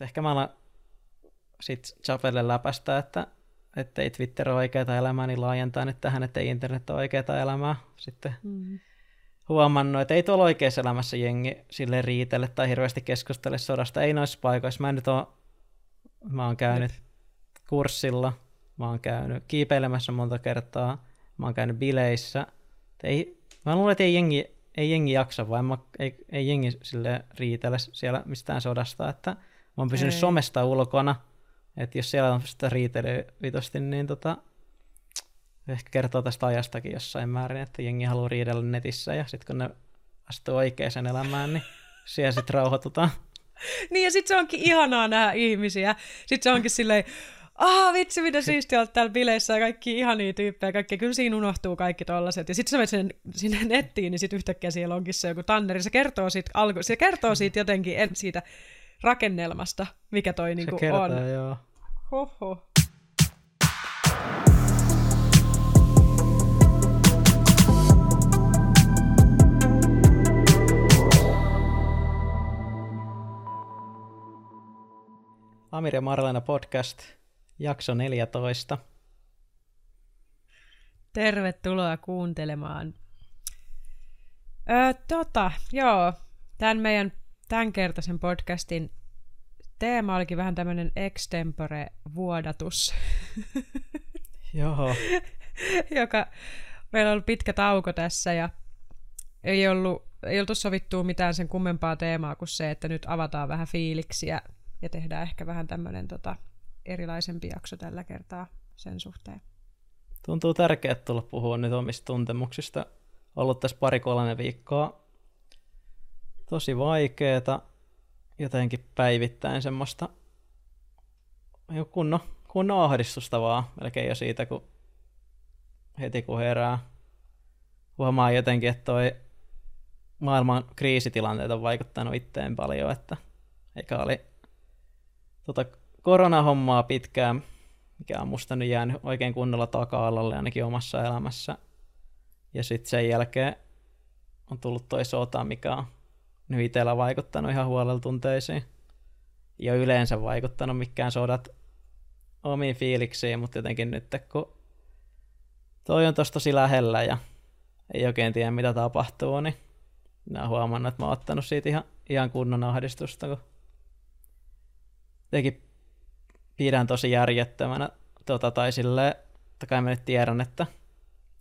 ehkä mä alan sit Chapelle läpästä, että ei Twitter ole oikeaa elämää, niin laajentaa nyt tähän, että ei internet ole oikeaa elämää. Sitten mm. huomannut, että ei tuolla oikeassa elämässä jengi sille riitelle tai hirveästi keskustele sodasta. Ei noissa paikoissa. Mä nyt oon, mä oon käynyt Jep. kurssilla, mä oon käynyt kiipeilemässä monta kertaa, mä oon käynyt bileissä. Ei, mä luulen, että ei jengi, ei jengi jaksa, vai mä, ei, ei jengi sille riitele siellä mistään sodasta, että mä oon pysynyt ei. somesta ulkona, että jos siellä on sitä riitelyä vitosti, niin tota, ehkä kertoo tästä ajastakin jossain määrin, että jengi haluaa riidellä netissä ja sitten kun ne astuu oikeaan elämään, niin siellä sitten rauhoitutaan. niin ja sitten se onkin ihanaa nähdä ihmisiä. Sitten se onkin silleen, ah vitsi mitä siistiä olet täällä bileissä ja kaikki ihania tyyppejä, kaikki, kyllä siinä unohtuu kaikki tollaset. Ja sitten sä menet sen, sinne nettiin, niin sitten yhtäkkiä siellä onkin se joku tanneri, se kertoo siitä, alku, se kertoo siitä jotenkin en, siitä rakennelmasta, mikä toi niinku kertaa, on. Joo. Hoho. Amir ja Marlena podcast, jakso 14. Tervetuloa kuuntelemaan. Öö, tota, joo, tämän meidän tämänkertaisen podcastin teema olikin vähän tämmöinen extempore-vuodatus. Joo. Joka, meillä on ollut pitkä tauko tässä ja ei, ollut, ei oltu sovittua mitään sen kummempaa teemaa kuin se, että nyt avataan vähän fiiliksiä ja tehdään ehkä vähän tämmöinen tota, erilaisempi jakso tällä kertaa sen suhteen. Tuntuu tärkeää tulla puhua nyt omista tuntemuksista. Ollut tässä pari-kolme viikkoa tosi vaikeeta, jotenkin päivittäin semmoista kunnon, kunnon ahdistusta vaan melkein jo siitä, kun heti kun herää. Huomaa jotenkin, että toi maailman kriisitilanteet on vaikuttanut itteen paljon, että eikä oli tota koronahommaa pitkään, mikä on musta nyt jäänyt oikein kunnolla taka-alalle ainakin omassa elämässä. Ja sitten sen jälkeen on tullut toi sota, mikä on nyt itsellä vaikuttanut ihan huolella tunteisiin. Ja yleensä vaikuttanut mikään sodat omiin fiiliksiin, mutta jotenkin nyt kun toi on tossa tosi lähellä ja ei oikein tiedä mitä tapahtuu, niin mä oon huomannut, että mä oon ottanut siitä ihan, ihan kunnon ahdistusta, kun jotenkin pidän tosi järjettömänä, tota, tai silleen, että kai mä nyt tiedän, että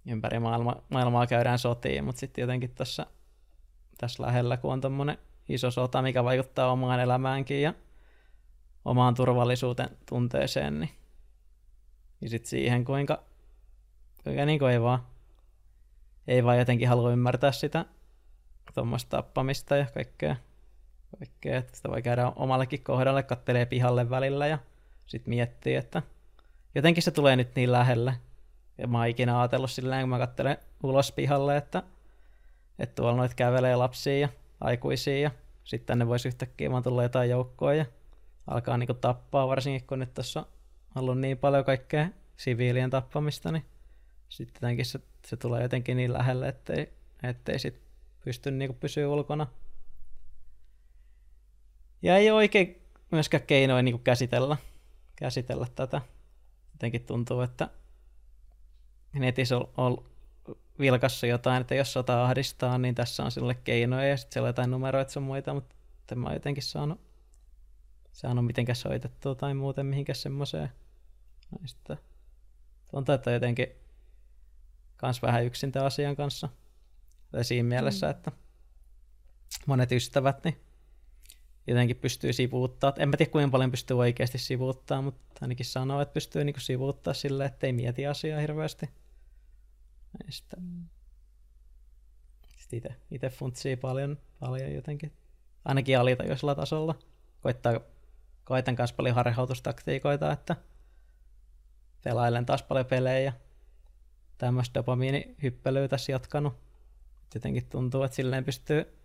ympäri maailma, maailmaa käydään sotiin, mutta sitten jotenkin tässä tässä lähellä, kun on tommonen iso sota, mikä vaikuttaa omaan elämäänkin ja omaan turvallisuuden tunteeseen, niin, niin sitten siihen, kuinka, kuinka niin kuin ei vaan, ei vaan jotenkin halua ymmärtää sitä tuommoista tappamista ja kaikkea, kaikkea, että sitä voi käydä omallekin kohdalle, kattelee pihalle välillä ja sitten miettii, että jotenkin se tulee nyt niin lähelle. Ja mä oon ikinä ajatellut silleen, kun mä katselen ulos pihalle, että että tuolla noit kävelee lapsia ja aikuisia ja sitten tänne voisi yhtäkkiä vaan tulla jotain joukkoa ja alkaa niinku tappaa, varsinkin kun nyt tässä on ollut niin paljon kaikkea siviilien tappamista, niin sitten jotenkin se, se tulee jotenkin niin lähelle, ettei, ettei sit pysty niinku pysyä ulkona. Ja ei ole oikein myöskään keinoja niinku käsitellä, käsitellä tätä. Jotenkin tuntuu, että netissä on, on vilkassa jotain, että jos sota ahdistaa, niin tässä on sille keinoja ja sitten siellä on jotain numeroita sun muita, mutta en mä jotenkin saanut, saanut mitenkään soitettua tai muuten mihinkään semmoiseen. Ja sitten tuntuu, että jotenkin kans vähän yksin tämän asian kanssa. Tai siinä mielessä, mm. että monet ystävät niin jotenkin pystyy sivuuttaa. En mä tiedä kuinka paljon pystyy oikeasti sivuuttaa, mutta ainakin sanoo, että pystyy niinku sivuuttaa silleen, että ei mieti asiaa hirveästi. Sitten, mm. sitten itse, funtsii paljon, paljon jotenkin, ainakin alitajuisella tasolla. Koittaa, koitan kanssa paljon harhautustaktiikoita, että pelailen taas paljon pelejä. Tämmöistä dopamiinihyppelyä tässä jatkanut. Jotenkin tuntuu, että silleen pystyy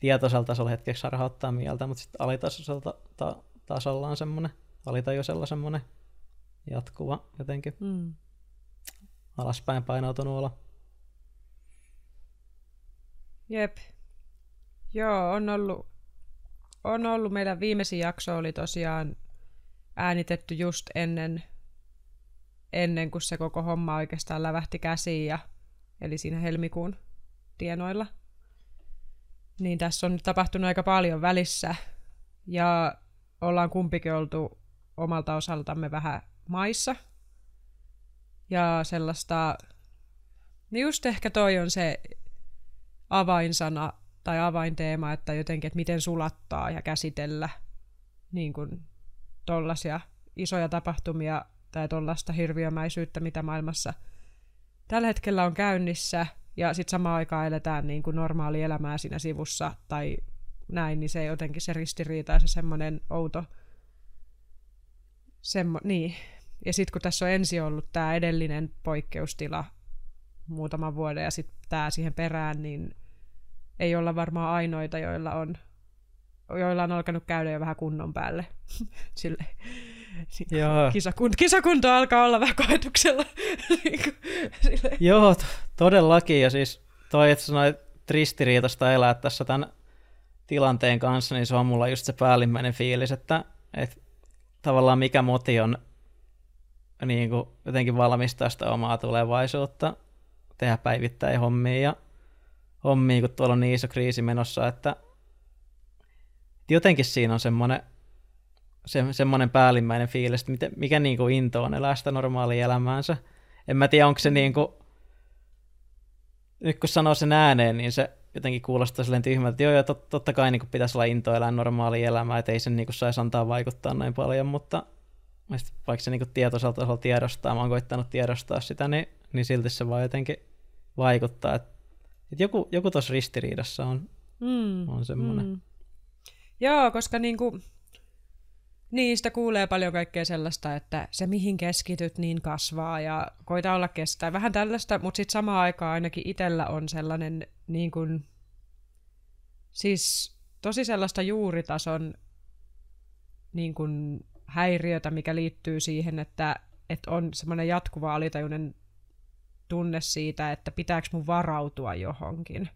tietoisella tasolla hetkeksi harhauttaa mieltä, mutta sitten alitasoisella ta- tasolla on semmoinen, alitajuisella semmoinen jatkuva jotenkin. Mm alaspäin painautunut olo. Jep. Joo, on ollut on ollut, meidän viimeisin jakso oli tosiaan äänitetty just ennen, ennen kuin se koko homma oikeastaan lävähti käsiin, ja, eli siinä helmikuun tienoilla. Niin tässä on nyt tapahtunut aika paljon välissä, ja ollaan kumpikin oltu omalta osaltamme vähän maissa. Ja sellaista, niin just ehkä toi on se avainsana tai avainteema, että jotenkin, että miten sulattaa ja käsitellä niin kuin tollaisia isoja tapahtumia tai tollaista hirviömäisyyttä, mitä maailmassa tällä hetkellä on käynnissä, ja sitten samaan aikaan eletään niin kuin normaali elämää siinä sivussa tai näin, niin se jotenkin se ristiriita ja se semmoinen outo, semmo, niin. Ja sitten kun tässä on ensi ollut tämä edellinen poikkeustila muutaman vuoden ja sitten tämä siihen perään, niin ei olla varmaan ainoita, joilla on, joilla on alkanut käydä jo vähän kunnon päälle. Sille, Joo. Kisakunto, kisakunto alkaa olla vähän koetuksella. Niinku, Joo, todellakin. Ja siis toi, että sanoit ristiriitasta elää tässä tämän tilanteen kanssa, niin se on mulla just se päällimmäinen fiilis, että, että tavallaan mikä moti on niin kuin jotenkin valmistaa sitä omaa tulevaisuutta, tehdä päivittäin hommia ja hommia, kun tuolla on niin iso kriisi menossa, että jotenkin siinä on semmoinen, se, semmoinen päällimmäinen fiilis, että miten, mikä niin kuin into on elää sitä normaalia elämäänsä. En mä tiedä, onko se niin kuin, nyt kun sanoo sen ääneen, niin se jotenkin kuulostaa silleen tyhmältä, että joo, joo tot, totta kai niin kuin pitäisi olla into elää normaalia elämää, että ei sen niin kuin saisi antaa vaikuttaa näin paljon, mutta vaikka se niin kuin tietoiselta tasolla tiedostaa, mä oon koittanut tiedostaa sitä, niin, niin silti se vaan jotenkin vaikuttaa, että, että joku, joku tuossa ristiriidassa on, mm, on semmoinen. Mm. Joo, koska niin kuin, Niistä kuulee paljon kaikkea sellaista, että se mihin keskityt niin kasvaa ja koita olla kestää. Vähän tällaista, mutta sitten samaan aikaan ainakin itsellä on sellainen niin kuin, siis tosi sellaista juuritason niin kuin, häiriötä, mikä liittyy siihen, että, että on semmoinen jatkuva alitajuinen tunne siitä, että pitääkö mun varautua johonkin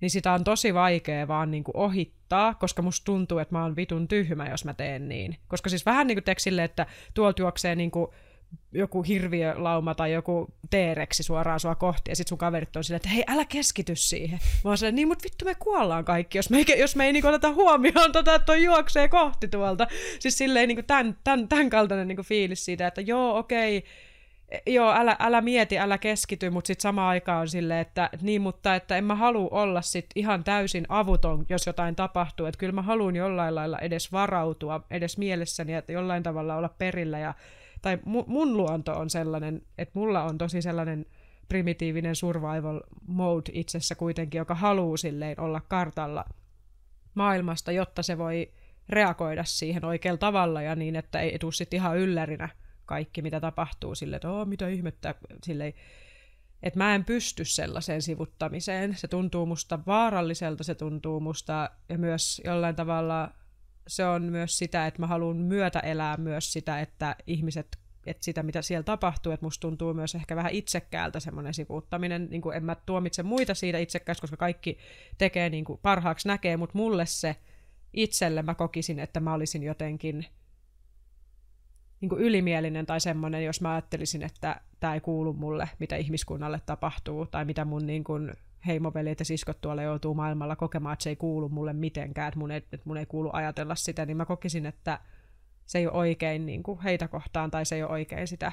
niin sitä on tosi vaikea vaan niin kuin ohittaa, koska musta tuntuu, että mä oon vitun tyhmä, jos mä teen niin. Koska siis vähän niin kuin sille, että tuolta juoksee niin kuin joku hirviölauma tai joku teereksi suoraan sua kohti, ja sit sun kaverit on silleen, että hei, älä keskity siihen. Mä oon silleen, niin mut vittu me kuollaan kaikki, jos me ei, jos me ei niinku oteta huomioon tota, että toi juoksee kohti tuolta. Siis silleen niinku tämän, tämän, tämän kaltainen niinku fiilis siitä, että joo, okei, okay, joo, älä, älä mieti, älä keskity, mutta sitten samaan aikaan on silleen, että niin, mutta että en mä halua olla sit ihan täysin avuton, jos jotain tapahtuu, että kyllä mä haluan jollain lailla edes varautua, edes mielessäni, että jollain tavalla olla perillä, ja, tai mu, mun luonto on sellainen, että mulla on tosi sellainen primitiivinen survival mode itsessä kuitenkin, joka haluaa silleen olla kartalla maailmasta, jotta se voi reagoida siihen oikealla tavalla ja niin, että ei tule sitten ihan yllärinä kaikki, mitä tapahtuu, sille, että oh, mitä ihmettä, silleen, että mä en pysty sellaiseen sivuttamiseen. Se tuntuu musta vaaralliselta, se tuntuu musta, ja myös jollain tavalla se on myös sitä, että mä haluan myötä elää myös sitä, että ihmiset, että sitä mitä siellä tapahtuu, että musta tuntuu myös ehkä vähän itsekkäältä semmoinen sivuuttaminen, niin kuin en mä tuomitse muita siitä itsekkäästä, koska kaikki tekee niin kuin parhaaksi näkee, mutta mulle se itselle mä kokisin, että mä olisin jotenkin niin kuin ylimielinen tai semmoinen, jos mä ajattelisin, että tämä ei kuulu mulle, mitä ihmiskunnalle tapahtuu, tai mitä mun niin kuin heimoveljet ja siskot tuolla joutuu maailmalla kokemaan, että se ei kuulu mulle mitenkään, että mun ei, että mun ei kuulu ajatella sitä, niin mä kokisin, että se ei ole oikein niin kuin heitä kohtaan, tai se ei ole oikein sitä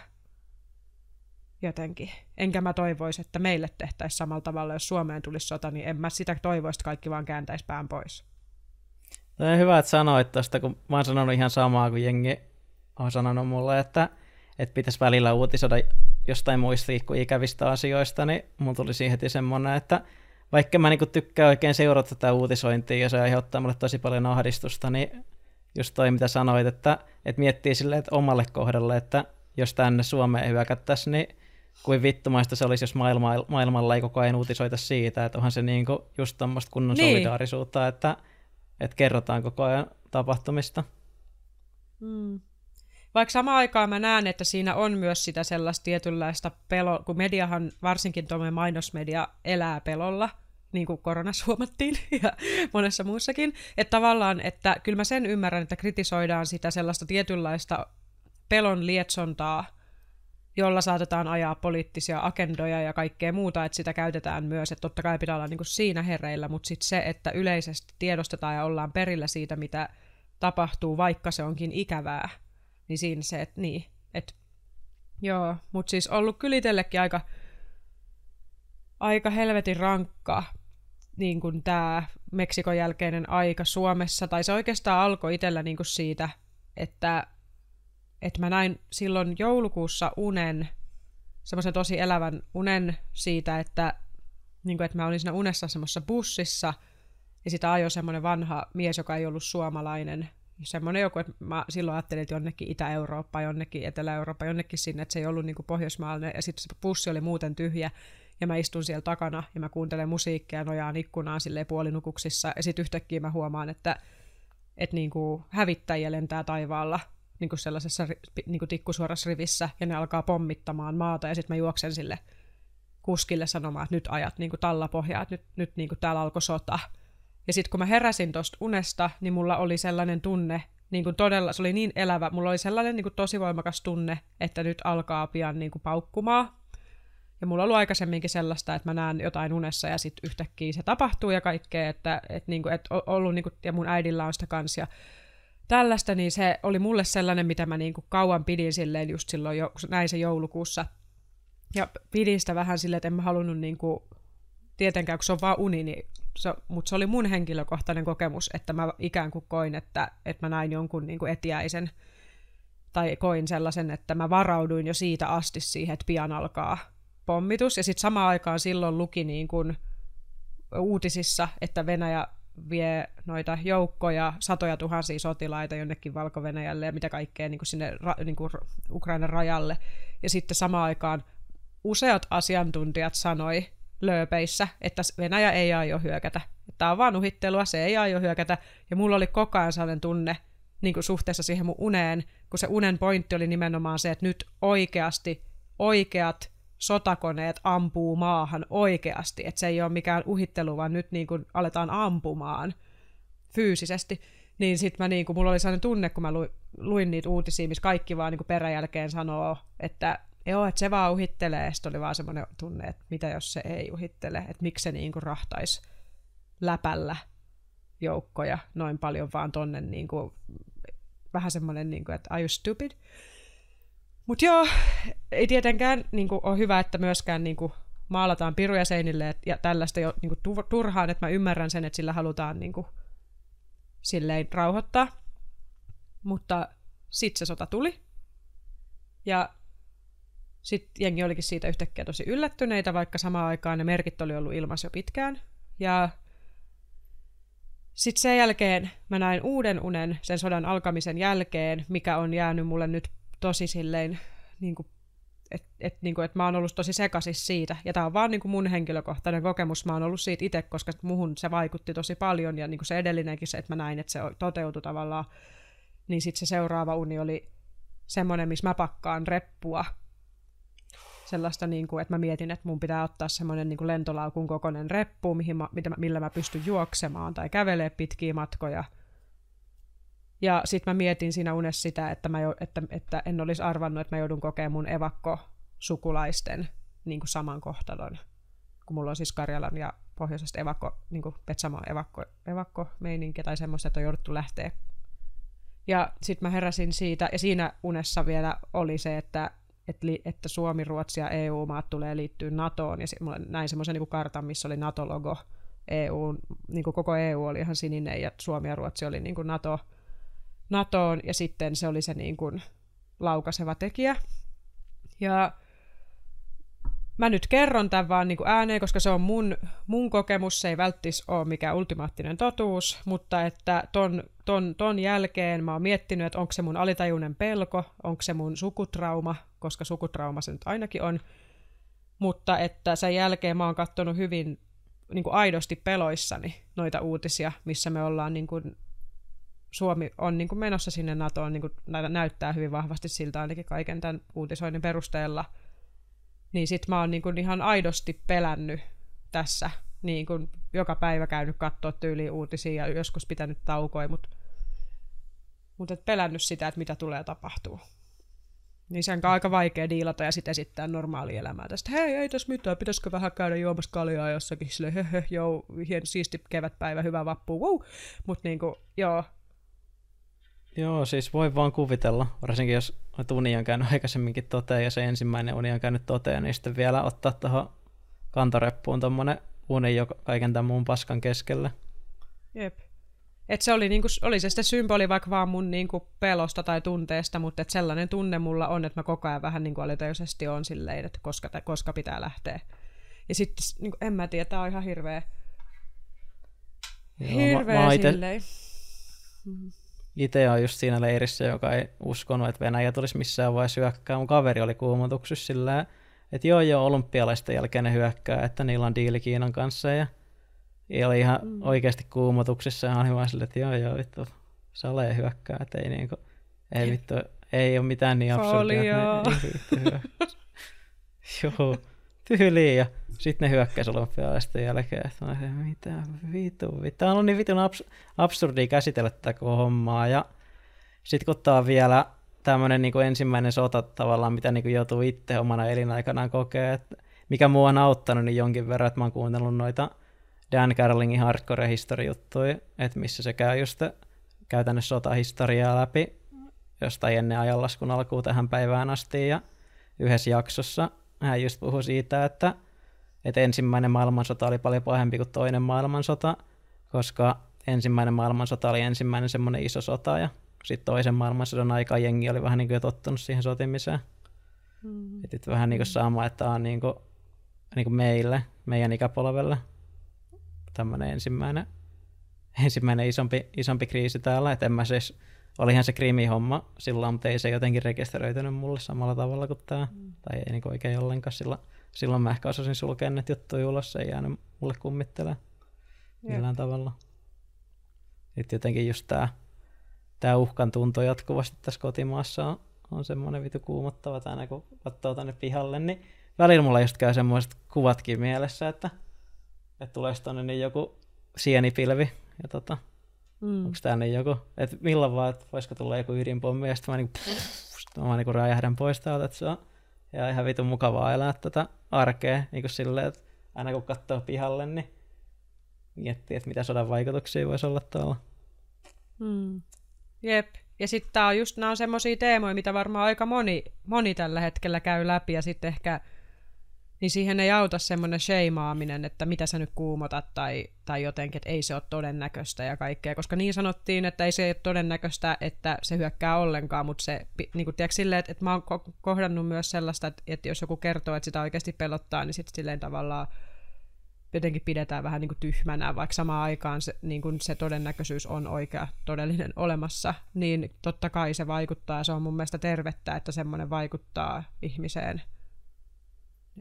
jotenkin. Enkä mä toivoisi, että meille tehtäisiin samalla tavalla, jos Suomeen tulisi sota, niin en mä sitä toivoisi, että kaikki vaan kääntäisi pään pois. Tämä on hyvä, että sanoit tuosta, kun mä oon sanonut ihan samaa kuin jengi on sanonut mulle, että, että pitäisi välillä uutisoida jostain muista ikävistä asioista, niin mulla tuli siihen heti semmoinen, että vaikka mä niinku tykkään oikein seurata tätä uutisointia ja se aiheuttaa mulle tosi paljon ahdistusta, niin just toi mitä sanoit, että, että miettii silleen, että omalle kohdalle, että jos tänne Suomeen hyökättäisiin, niin kuin vittumaista se olisi, jos maailma, maailmalla ei koko ajan uutisoita siitä, että onhan se niinku just tuommoista kunnon niin. solidaarisuutta, että, että kerrotaan koko ajan tapahtumista. Mm. Vaikka samaan aikaan mä näen, että siinä on myös sitä sellaista tietynlaista pelo, kun mediahan, varsinkin tuommoinen mainosmedia, elää pelolla, niin kuin koronassa huomattiin ja monessa muussakin. Että tavallaan, että kyllä mä sen ymmärrän, että kritisoidaan sitä sellaista tietynlaista pelon lietsontaa, jolla saatetaan ajaa poliittisia agendoja ja kaikkea muuta, että sitä käytetään myös, että totta kai pitää olla niin kuin siinä hereillä, mutta sitten se, että yleisesti tiedostetaan ja ollaan perillä siitä, mitä tapahtuu, vaikka se onkin ikävää, niin siinä se, että niin, että joo, mutta siis ollut kyllä aika, aika helvetin rankka niin kuin tämä Meksikon jälkeinen aika Suomessa, tai se oikeastaan alkoi itsellä niin kuin siitä, että, että mä näin silloin joulukuussa unen, semmoisen tosi elävän unen siitä, että, niin kuin, että mä olin siinä unessa semmoisessa bussissa, ja sitä ajoi semmoinen vanha mies, joka ei ollut suomalainen, semmoinen joku, että mä silloin ajattelin, että jonnekin Itä-Eurooppa, jonnekin Etelä-Eurooppa, jonnekin sinne, että se ei ollut niin kuin pohjoismaalainen, ja sitten se bussi oli muuten tyhjä, ja mä istun siellä takana ja mä kuuntelen musiikkia ja nojaan ikkunaan silleen puolinukuksissa. Ja sitten yhtäkkiä mä huomaan, että et niinku hävittäjiä lentää taivaalla niinku sellaisessa niinku tikkusuorassa rivissä. Ja ne alkaa pommittamaan maata. Ja sitten mä juoksen sille kuskille sanomaan, että nyt ajat niinku tallapohjaa, että nyt, nyt niinku täällä alkoi sota. Ja sitten kun mä heräsin tuosta unesta, niin mulla oli sellainen tunne, niin kuin todella, se oli niin elävä, mulla oli sellainen niin kuin tosi voimakas tunne, että nyt alkaa pian niin kuin paukkumaan. Ja mulla on ollut aikaisemminkin sellaista, että mä näen jotain unessa ja sitten yhtäkkiä se tapahtuu ja kaikkea, että et niinku, et ollut niinku, ja mun äidillä on sitä kans ja tällaista, niin se oli mulle sellainen, mitä mä niinku kauan pidin silleen just silloin, jo, näin se joulukuussa. Ja pidin sitä vähän silleen, että en mä halunnut niinku, tietenkään, kun se on vaan uni, niin se, mutta se oli mun henkilökohtainen kokemus, että mä ikään kuin koin, että, että mä näin jonkun niinku etiäisen, tai koin sellaisen, että mä varauduin jo siitä asti siihen, että pian alkaa pommitus. Ja sitten samaan aikaan silloin luki niin kuin uutisissa, että Venäjä vie noita joukkoja, satoja tuhansia sotilaita jonnekin valko ja mitä kaikkea niin kuin sinne niin kuin Ukrainan rajalle. Ja sitten samaan aikaan useat asiantuntijat sanoi lööpeissä, että Venäjä ei aio hyökätä. Tämä on vaan uhittelua, se ei aio hyökätä. Ja mulla oli koko ajan sellainen tunne niin kuin suhteessa siihen mun uneen, kun se unen pointti oli nimenomaan se, että nyt oikeasti oikeat sotakoneet ampuu maahan oikeasti, että se ei ole mikään uhittelu, vaan nyt niin kuin aletaan ampumaan fyysisesti, niin sitten mä niin kuin, mulla oli sellainen tunne, kun mä luin, luin niitä uutisia, missä kaikki vaan niin kuin peräjälkeen sanoo, että joo, että se vaan uhittelee, sitten oli vaan semmoinen tunne, että mitä jos se ei uhittele, että miksi se niin kuin rahtaisi läpällä joukkoja noin paljon vaan tonne niin kuin, vähän semmoinen, niin kuin, että are you stupid? Mutta joo, ei tietenkään niin kuin, ole hyvä, että myöskään niin kuin, maalataan piruja seinille ja tällaista jo niin kuin, turhaan, että mä ymmärrän sen, että sillä halutaan niin kuin, silleen rauhoittaa. Mutta sitten se sota tuli. Ja sitten jengi olikin siitä yhtäkkiä tosi yllättyneitä, vaikka samaan aikaan ne merkit oli ollut ilmassa jo pitkään. Ja sitten sen jälkeen mä näin uuden unen sen sodan alkamisen jälkeen, mikä on jäänyt mulle nyt tosi silleen, niin että et, niin et mä oon ollut tosi sekasis siitä. Ja tämä on vaan niin kuin mun henkilökohtainen kokemus. Mä oon ollut siitä itse, koska muhun se vaikutti tosi paljon. Ja niin kuin se edellinenkin se, että mä näin, että se toteutui tavallaan. Niin sitten se seuraava uni oli semmoinen, missä mä pakkaan reppua. Sellaista, niin kuin, että mä mietin, että mun pitää ottaa semmoinen niin kuin lentolaukun kokoinen reppu, mihin mä, millä mä pystyn juoksemaan tai kävelee pitkiä matkoja – ja sitten mä mietin siinä unessa sitä, että, mä jo, että, että en olisi arvannut, että mä joudun kokemaan mun evakko-sukulaisten niin kuin saman kohtalon. Kun mulla on siis Karjalan ja pohjoisesta evakko, niin kuin Petsamon evakko, evakko-meininki tai semmoista, että on jouduttu lähteä. Ja sitten mä heräsin siitä, ja siinä unessa vielä oli se, että, että, Suomi, Ruotsi ja EU-maat tulee liittyä NATOon, ja näin semmoisen niin kartan, missä oli NATO-logo. EU, niin kuin koko EU oli ihan sininen, ja Suomi ja Ruotsi oli niin kuin NATO, NATOon, ja sitten se oli se niin kuin laukaseva tekijä. Ja mä nyt kerron tämän vaan niin kuin ääneen, koska se on mun, mun kokemus, se ei välttis ole mikään ultimaattinen totuus, mutta että ton, ton, ton jälkeen mä oon miettinyt, että onko se mun alitajuinen pelko, onko se mun sukutrauma, koska sukutrauma se nyt ainakin on, mutta että sen jälkeen mä oon katsonut hyvin niin kuin aidosti peloissani noita uutisia, missä me ollaan niin kuin Suomi on niin kuin menossa sinne NATOon, niin kuin näyttää hyvin vahvasti siltä ainakin kaiken tämän uutisoinnin perusteella, niin sit mä oon niin kuin ihan aidosti pelännyt tässä niin kuin joka päivä käynyt katsoa tyyliin uutisia ja joskus pitänyt taukoja, mutta mut et pelännyt sitä, että mitä tulee tapahtuu. Niin sen on aika vaikea diilata ja sitten esittää normaali elämää tästä. Hei, ei tässä mitään, pitäisikö vähän käydä juomassa kaljaa jossakin, sille he, he, joo, hieno, siisti kevätpäivä, hyvä vappu, wow. Mutta niinku, joo, Joo, siis voi vaan kuvitella, varsinkin jos uni on käynyt aikaisemminkin toteen ja se ensimmäinen uni on käynyt toteen, niin sitten vielä ottaa tuohon kantoreppuun tuommoinen uni jo kaiken tämän muun paskan keskelle. Jep. Et se oli, niinku, oli se sitten symboli vaikka vaan mun niinku pelosta tai tunteesta, mutta et sellainen tunne mulla on, että mä koko ajan vähän niinku alitajuisesti on silleen, että koska, koska pitää lähteä. Ja sitten niinku, en mä tiedä, tää on ihan hirveä, Joo, hirveä mä, mä ite, silleen. Itse on just siinä leirissä, joka ei uskonut, että Venäjä tulisi missään vaiheessa hyökkää. Mun kaveri oli kuumotuksessa sillä että joo joo, olympialaisten jälkeen ne hyökkää, että niillä on diili Kiinan kanssa ja ei oli ihan mm. oikeasti kuumotuksissa ja hyvä sille, että joo joo vittu, salee hyökkää, että ei niinku, ei vittu, ei ole mitään niin absurdia, joo, tyyliin ja sitten ne hyökkäsi olympialaisten jälkeen, että mä sanoin, mitä vitu, tämä on niin vitun abs- absurdia käsitellä tätä koko hommaa. Ja sitten kun on vielä tämmöinen niin ensimmäinen sota tavallaan, mitä niin kuin joutuu itse omana elinaikanaan kokea, että mikä mua on auttanut niin jonkin verran, että mä oon kuunnellut noita Dan Carlingin hardcore juttuja, että missä se käy just käytännössä sotahistoriaa läpi jostain ennen ajanlaskun alkuun tähän päivään asti. Ja yhdessä jaksossa hän just puhui siitä, että, että ensimmäinen maailmansota oli paljon pahempi kuin toinen maailmansota, koska ensimmäinen maailmansota oli ensimmäinen semmoinen iso sota ja sitten toisen maailmansodan aikaa jengi oli vähän niin kuin jo tottunut siihen sotimiseen. Mm. Et vähän niin kuin sama, että on niin kuin, niin kuin meille, meidän ikäpolvelle tämmöinen ensimmäinen, ensimmäinen isompi, isompi kriisi täällä. Että en mä siis, olihan se krimi-homma silloin, mutta ei se jotenkin rekisteröitynyt mulle samalla tavalla kuin tämä. Mm. Tai ei niin oikein ollenkaan. Silloin, silloin mä ehkä osasin sulkea ne juttuja ulos, se ei jäänyt mulle kummittelee millään tavalla. Sitten jotenkin just tämä tämä uhkan tunto jatkuvasti tässä kotimaassa on, on semmoinen vitu kuumottava, että aina kun katsoo tänne pihalle, niin välillä mulla just käy semmoiset kuvatkin mielessä, että, että tulee tuonne niin joku sienipilvi, ja tota, mm. onko tämä niin joku, että milloin vaan, että voisiko tulla joku ydinpommi, ja sitten mä, niinku, pff, mä niinku räjähdän pois täältä, että se on ja ihan vitu mukavaa elää tätä arkea, niin kuin silleen, että aina kun katsoo pihalle, niin miettii, että mitä sodan vaikutuksia voisi olla tuolla. Mm. Jep. Ja sitten tää on just, nämä on semmoisia teemoja, mitä varmaan aika moni, moni tällä hetkellä käy läpi, ja sitten ehkä, niin siihen ei auta semmoinen sheimaaminen, että mitä sä nyt kuumotat, tai, tai jotenkin, että ei se ole todennäköistä ja kaikkea, koska niin sanottiin, että ei se ole todennäköistä, että se hyökkää ollenkaan, mutta se, niin kuin tiedätkö, silleen, että, että mä oon kohdannut myös sellaista, että, että jos joku kertoo, että sitä oikeasti pelottaa, niin sitten silleen tavallaan jotenkin pidetään vähän niin kuin tyhmänä, vaikka samaan aikaan se, niin kuin se todennäköisyys on oikea, todellinen olemassa, niin totta kai se vaikuttaa, se on mun mielestä tervettä, että semmoinen vaikuttaa ihmiseen,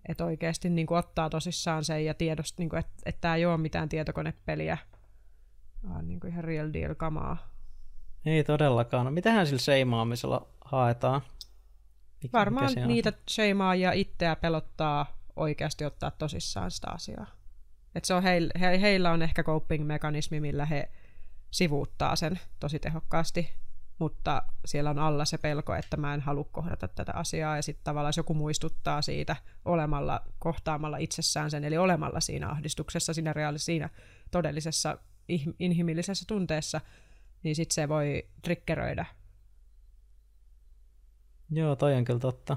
että oikeasti niin kuin ottaa tosissaan sen ja tiedosta, niin että, että tämä ei ole mitään tietokonepeliä, vaan niin kuin ihan real deal kamaa. Ei todellakaan. No, mitähän sillä seimaamisella haetaan? Mikä, Varmaan mikä niitä ja itseä pelottaa oikeasti ottaa tosissaan sitä asiaa. Et se on heil, he, heillä on ehkä coping-mekanismi, millä he sivuuttaa sen tosi tehokkaasti, mutta siellä on alla se pelko, että mä en halua kohdata tätä asiaa, ja sitten tavallaan joku muistuttaa siitä olemalla, kohtaamalla itsessään sen, eli olemalla siinä ahdistuksessa, siinä, reaali, siinä todellisessa inhimillisessä tunteessa, niin sitten se voi triggeröidä. Joo, toi on kyllä totta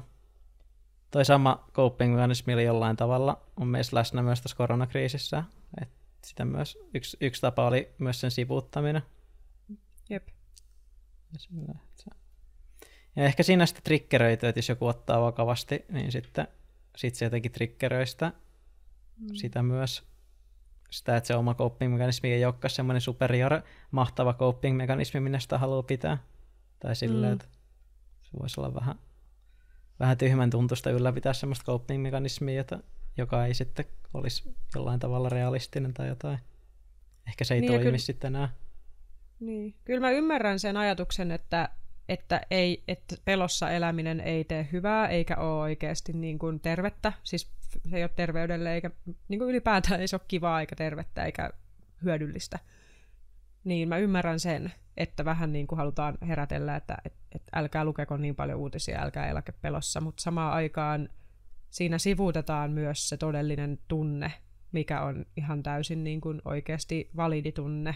toi sama coping-mekanismi oli jollain tavalla on meissä läsnä myös tässä koronakriisissä. Et sitä myös, yksi, yksi tapa oli myös sen sivuuttaminen. Jep. Ja ehkä siinä sitten triggeröityy, että jos joku ottaa vakavasti, niin sitten sit se jotenkin triggeröi sitä, mm. sitä myös. Sitä, että se oma coping-mekanismi ei olekaan semmoinen superior, mahtava coping-mekanismi, minne sitä haluaa pitää. Tai silleen, mm. että se voisi olla vähän vähän tyhmän tuntusta ylläpitää semmoista coping-mekanismia, jota, joka ei sitten olisi jollain tavalla realistinen tai jotain. Ehkä se ei niin, toimi kyllä, sitten enää. Niin. Kyllä mä ymmärrän sen ajatuksen, että, että, ei, että pelossa eläminen ei tee hyvää eikä ole oikeasti niin kuin tervettä. Siis se ei ole terveydelle eikä niin kuin ylipäätään ei se ole kivaa eikä tervettä eikä hyödyllistä. Niin mä ymmärrän sen, että vähän niin kuin halutaan herätellä, että et, et älkää lukeko niin paljon uutisia, älkää eläke pelossa, mutta samaan aikaan siinä sivuutetaan myös se todellinen tunne, mikä on ihan täysin niin kuin oikeasti validi tunne.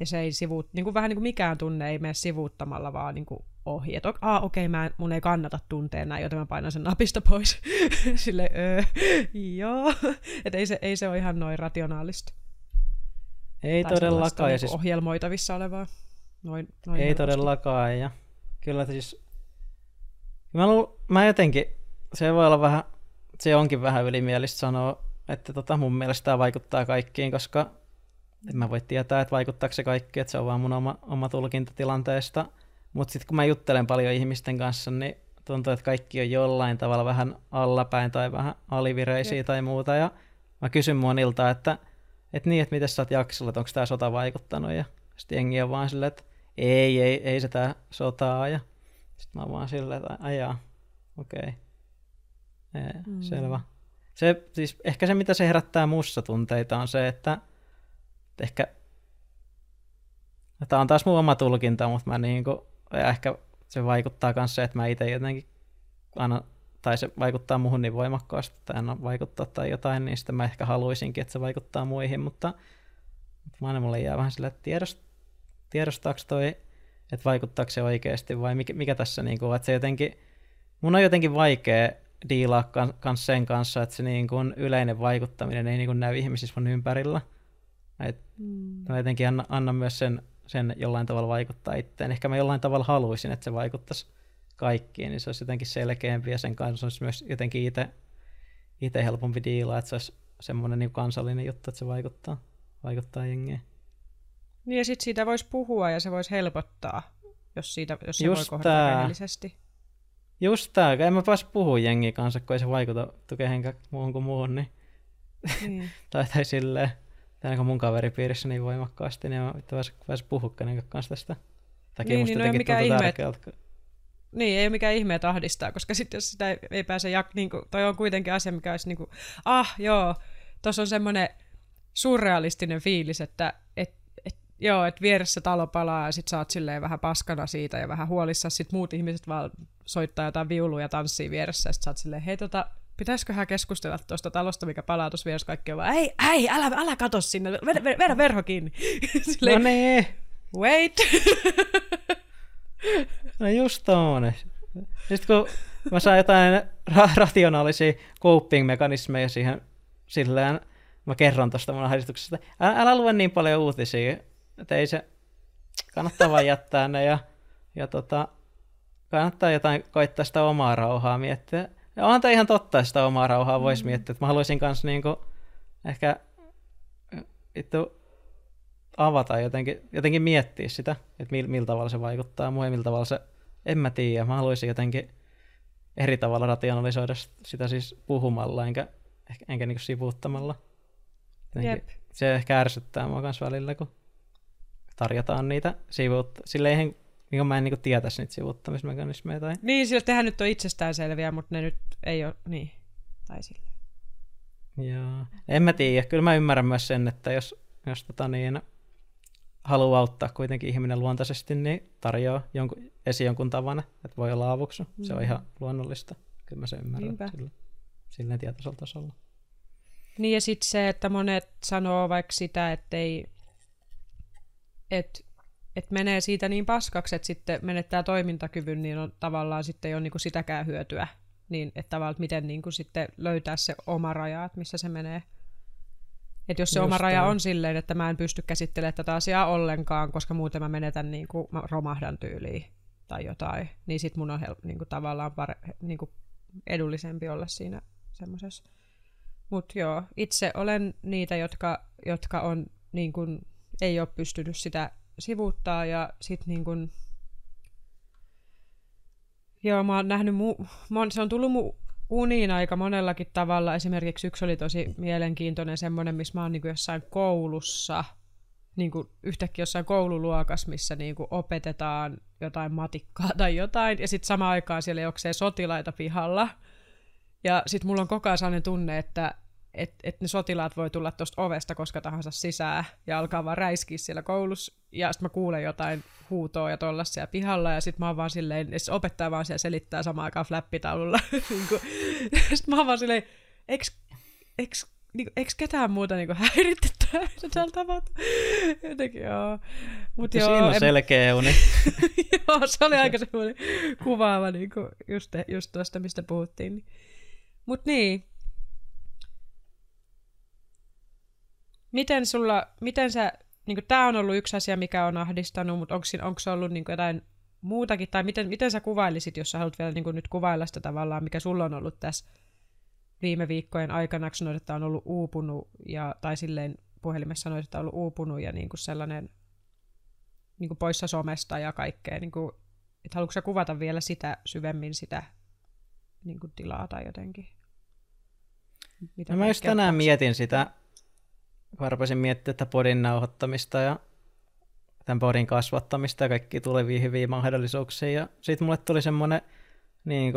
Ja se ei sivuut, niin kuin vähän niin kuin mikään tunne ei mene sivuuttamalla vaan niin kuin ohi. Että ah, okei, okay, mun ei kannata tuntea näin, joten mä painan sen napista pois. Sille, öö, joo. Että ei se, ei se ole ihan noin rationaalista. Ei tai todellakaan. Niin siis... ohjelmoitavissa olevaa. Noin, noin ei helposti. todellakaan. Ja kyllä siis... Mä, lu... mä jotenkin... Se voi olla vähän... Se onkin vähän ylimielistä sanoa, että tota, mun mielestä tämä vaikuttaa kaikkiin, koska en mä voi tietää, että vaikuttaako se kaikki, että se on vaan mun oma, oma tulkinta tilanteesta. Mutta sitten kun mä juttelen paljon ihmisten kanssa, niin tuntuu, että kaikki on jollain tavalla vähän allapäin tai vähän alivireisiä Jep. tai muuta. Ja mä kysyn monilta, että, että niin, että miten sä oot jaksolla, että onko tämä sota vaikuttanut. Ja sitten jengi on vaan silleen, että ei, ei, ei se tää sotaa. Ja sitten mä oon vaan silleen, että ajaa, okei. Okay. Mm. Selvä. Se, siis ehkä se, mitä se herättää mussa tunteita, on se, että ehkä Tämä on taas mun oma tulkinta, mutta mä niinku, ja ehkä se vaikuttaa myös se, että mä itse jotenkin aina, tai se vaikuttaa muuhun niin voimakkaasti, tai en vaikuttaa tai jotain, niin sitten mä ehkä haluaisinkin, että se vaikuttaa muihin, mutta, mutta aina mulle jää vähän sillä, että tiedost, tiedostaako toi, että vaikuttaako se oikeasti vai mikä, mikä tässä niin kuin, että se jotenkin, mun on jotenkin vaikea diilaa kans sen kanssa, että se niin kuin yleinen vaikuttaminen ei niin kuin näy ihmisissä mun ympärillä. Et mm. Mä jotenkin annan, annan myös sen, sen jollain tavalla vaikuttaa itteen. Ehkä mä jollain tavalla haluaisin, että se vaikuttaisi kaikkiin, niin se olisi jotenkin selkeämpi ja sen kanssa olisi myös jotenkin itse, itse helpompi diilaa, että se olisi semmoinen niin kansallinen juttu, että se vaikuttaa, vaikuttaa jengiin. Niin ja sitten siitä voisi puhua ja se voisi helpottaa, jos, siitä, jos se Just voi kohdata rehellisesti. Just tää, en mä pääse puhua jengi kanssa, kun ei se vaikuta kehenkään muuhun kuin muuhun, niin... Mm. tai, tai silleen, tai kun mun kaveripiirissä niin voimakkaasti, niin mä pääse, pääse puhua kenenkään kanssa tästä. Takia niin, musta niin, no mikä ihme, tärkeältä. Niin, ei ole mikään ihme, että ahdistaa, koska sitten jos sitä ei, ei pääse, jak, niin kuin, toi on kuitenkin asia, mikä olisi niin kuin, ah joo, tuossa on semmoinen surrealistinen fiilis, että et, et, joo, että vieressä talo palaa ja sit sä oot silleen vähän paskana siitä ja vähän huolissa, sit muut ihmiset vaan soittaa jotain viuluja ja tanssii vieressä, ja sit sä oot silleen, hei tota, pitäisiköhän keskustella tuosta talosta, mikä palaa tuossa vieressä kaikki on vaan, ei, ei, älä, älä kato sinne, vedä, vedä verho kiinni. silleen, no niin. Wait. no just tommonen. Sitten kun mä saan jotain ra- rationaalisia coping-mekanismeja siihen silleen, mä kerron tuosta mun ahdistuksesta. Älä, älä lue niin paljon uutisia, että ei se, kannattaa vaan jättää ne ja, ja tota, kannattaa jotain koittaa sitä omaa rauhaa miettiä. Ja onhan tämä ihan totta, sitä omaa rauhaa voisi mm. miettiä. Että mä haluaisin kanssa niinku ehkä vittu avata jotenkin, jotenkin miettiä sitä, että mil, millä tavalla se vaikuttaa mua ja millä tavalla se, en mä tiedä, mä haluaisin jotenkin eri tavalla rationalisoida sitä siis puhumalla, enkä, enkä niinku sivuuttamalla. Jep. Se ehkä ärsyttää mua kanssa välillä, kun tarjotaan niitä sivuutta. Sille eihän niin mä en niin tietäisi niitä sivuuttamismekanismeja. Tai... Niin, sillä tehän nyt on itsestäänselviä, mutta ne nyt ei ole, niin, tai sille. Joo, en mä tiedä. Kyllä mä ymmärrän myös sen, että jos, jos tota niin, haluaa auttaa kuitenkin ihminen luontaisesti, niin tarjoaa jonkun, esi jonkun tavan, että voi olla avuksi. Mm. Se on mm. ihan luonnollista. Kyllä mä sen ymmärrän sillä, silleen tietoisella tasolla. Niin ja sitten se, että monet sanoo vaikka sitä, että ei, että että menee siitä niin paskaksi, että sitten menettää toimintakyvyn, niin on tavallaan sitten ei ole niin kuin sitäkään hyötyä. Niin, että tavallaan, että miten niin kuin sitten löytää se oma raja, että missä se menee. Että jos se Just oma raja on silleen, että mä en pysty käsittelemään tätä asiaa ollenkaan, koska muuten mä menetän niin kuin, mä romahdan tyyliin tai jotain, niin sit mun on hel- niin kuin tavallaan pare- niin kuin edullisempi olla siinä semmoisessa. Mutta joo, itse olen niitä, jotka, jotka on niin kuin, ei ole pystynyt sitä sivuuttaa ja sitten niin kun... Joo, mä oon nähnyt, mu... mä oon, se on tullut mu uniin aika monellakin tavalla. Esimerkiksi yksi oli tosi mielenkiintoinen semmoinen, missä mä oon niin jossain koulussa, niin kuin yhtäkkiä jossain koululuokassa, missä niin kuin opetetaan jotain matikkaa tai jotain, ja sitten samaan aikaan siellä juoksee sotilaita pihalla. Ja sitten mulla on koko ajan sellainen tunne, että et, et ne sotilaat voi tulla tuosta ovesta koska tahansa sisään ja alkaa vaan räiskiä siellä koulussa. Ja sitten mä kuulen jotain huutoa ja tollasia siellä pihalla ja sitten mä oon vaan silleen, että opettaja vaan siellä selittää samaan aikaan flappitaululla. Niinku. sitten mä oon vaan silleen, eiks, eiks, niinku, eiks ketään muuta niinku häiritty täällä tapahtuu? Jotenkin joo. Mut joo, siinä on en... selkeä uni. joo, se oli aika semmoinen kuvaava niinku, just, just tuosta, mistä puhuttiin. Mutta niin, Miten sulla, miten sä, niin tämä on ollut yksi asia, mikä on ahdistanut, mutta onko, onko se ollut niin jotain muutakin, tai miten, miten sä kuvailisit, jos sä haluat vielä niin nyt kuvailla sitä tavallaan, mikä sulla on ollut tässä viime viikkojen aikana, kun sanoit, että on ollut uupunut, ja, tai silleen puhelimessa sanoit, että on ollut uupunut ja niin kuin sellainen niin kuin poissa somesta ja kaikkea. Niin kuin, että haluatko sä kuvata vielä sitä syvemmin sitä niin kuin tilaa tai jotenkin? Mitä no mä just tänään mietin sitä, varpasin miettiä että podin nauhoittamista ja tämän podin kasvattamista ja kaikki tulevia hyviä mahdollisuuksia. Ja sitten mulle tuli semmoinen niin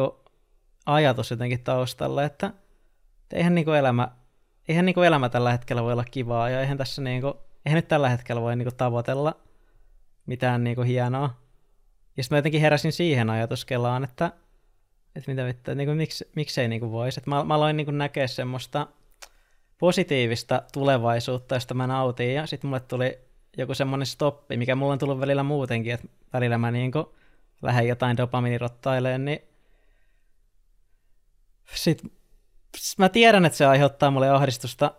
ajatus jotenkin taustalla, että eihän, niin elämä, eihän niin elämä tällä hetkellä voi olla kivaa ja eihän tässä niin kuin, eihän nyt tällä hetkellä voi niin tavoitella mitään niin hienoa. Ja sitten mä jotenkin heräsin siihen ajatuskelaan, että, että mitä että niin miksi, miksei niin voisi. Että mä, mä aloin niin näkeä semmoista positiivista tulevaisuutta, josta mä nautin, ja sitten mulle tuli joku semmoinen stoppi, mikä mulla on tullut välillä muutenkin, että välillä mä niin lähden jotain dopaminirottaileen, niin sitten mä tiedän, että se aiheuttaa mulle ahdistusta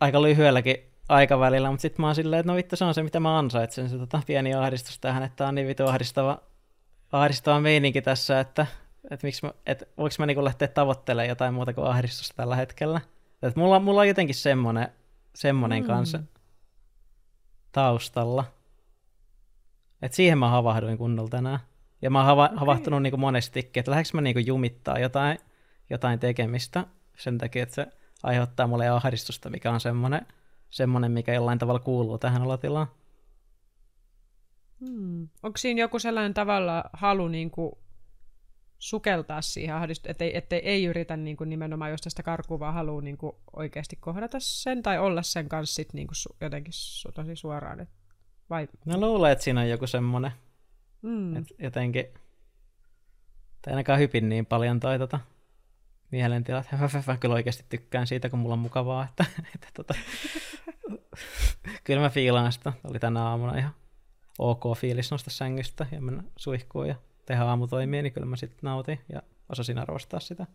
aika lyhyelläkin aikavälillä, mutta sitten mä oon silleen, että no vittu, se on se, mitä mä ansaitsen, se tota, pieni ahdistus tähän, että on niin vitu ahdistava, ahdistava meininki tässä, että, että, miksi mä, että voiko mä niin lähteä tavoittelemaan jotain muuta kuin ahdistusta tällä hetkellä. Et mulla, mulla on jotenkin semmonen, semmonen mm. kanssa taustalla. Et siihen mä havahduin kunnolla tänään. Ja mä oon hava- okay. havahtunut niin monestikin, että lähdekö mä niin jumittaa jotain, jotain tekemistä sen takia, että se aiheuttaa mulle ahdistusta, mikä on semmoinen, semmoinen mikä jollain tavalla kuuluu tähän olotilaan. Hmm. Onko siinä joku sellainen tavalla halu niin kuin sukeltaa siihen ahdistukseen, ettei, ettei ei yritä niin kuin nimenomaan jos tästä karkuun, vaan haluaa niin kuin oikeasti kohdata sen tai olla sen kanssa sit niin kuin su, jotenkin su, tosi suoraan. Et, vai... Mä luulen, että siinä on joku semmoinen, mm. että jotenkin, tai ainakaan hypin niin paljon toi tota, mielentila, että mä kyllä oikeasti tykkään siitä, kun mulla on mukavaa, että, että tota, kyllä mä fiilaan sitä, oli tänä aamuna ihan ok fiilis nosta sängystä ja mennä suihkuun ja tehdä aamutoimia, niin kyllä mä sitten nautin ja osasin arvostaa sitä.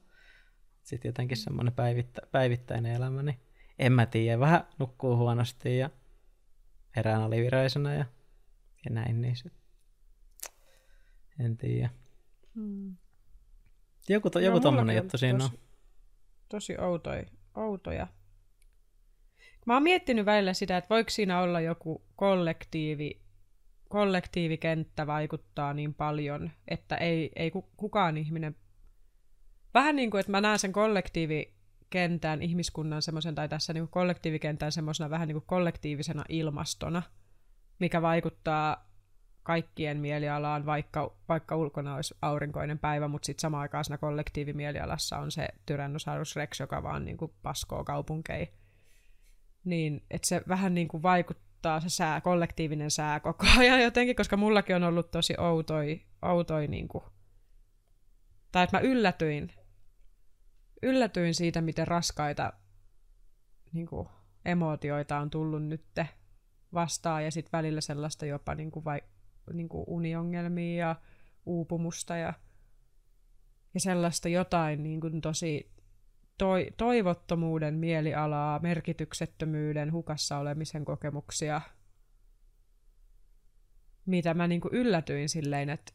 Sitten jotenkin semmoinen päivittä, päivittäinen elämä, niin en mä tiedä, vähän nukkuu huonosti ja herään alivireisena ja, ja näin, niin sit. en tiedä. Hmm. Joku, to, joku no, tommonen juttu siinä on. Tosi outoja, outoja. Mä oon miettinyt välillä sitä, että voiko siinä olla joku kollektiivi kollektiivikenttä vaikuttaa niin paljon, että ei, ei kukaan ihminen... Vähän niin kuin, että mä näen sen kollektiivikentän ihmiskunnan semmoisen, tai tässä niin kuin kollektiivikentän semmoisena vähän niin kuin kollektiivisena ilmastona, mikä vaikuttaa kaikkien mielialaan, vaikka, vaikka ulkona olisi aurinkoinen päivä, mutta sitten samaan aikaan siinä kollektiivimielialassa on se Tyrannosaurus Rex, joka vaan niin kuin paskoo kaupunkeja. Niin, että se vähän niin kuin vaikuttaa muuttaa se sää, kollektiivinen sää koko ajan jotenkin, koska mullakin on ollut tosi outoi, outoi niin kuin, tai että mä yllätyin, yllätyin siitä, miten raskaita niin kuin, emootioita on tullut nyt vastaan, ja sitten välillä sellaista jopa niin kuin, vai, niin kuin uniongelmia ja uupumusta ja, ja sellaista jotain niin kuin, tosi toi, toivottomuuden mielialaa, merkityksettömyyden, hukassa olemisen kokemuksia, mitä mä niinku yllätyin silleen, että,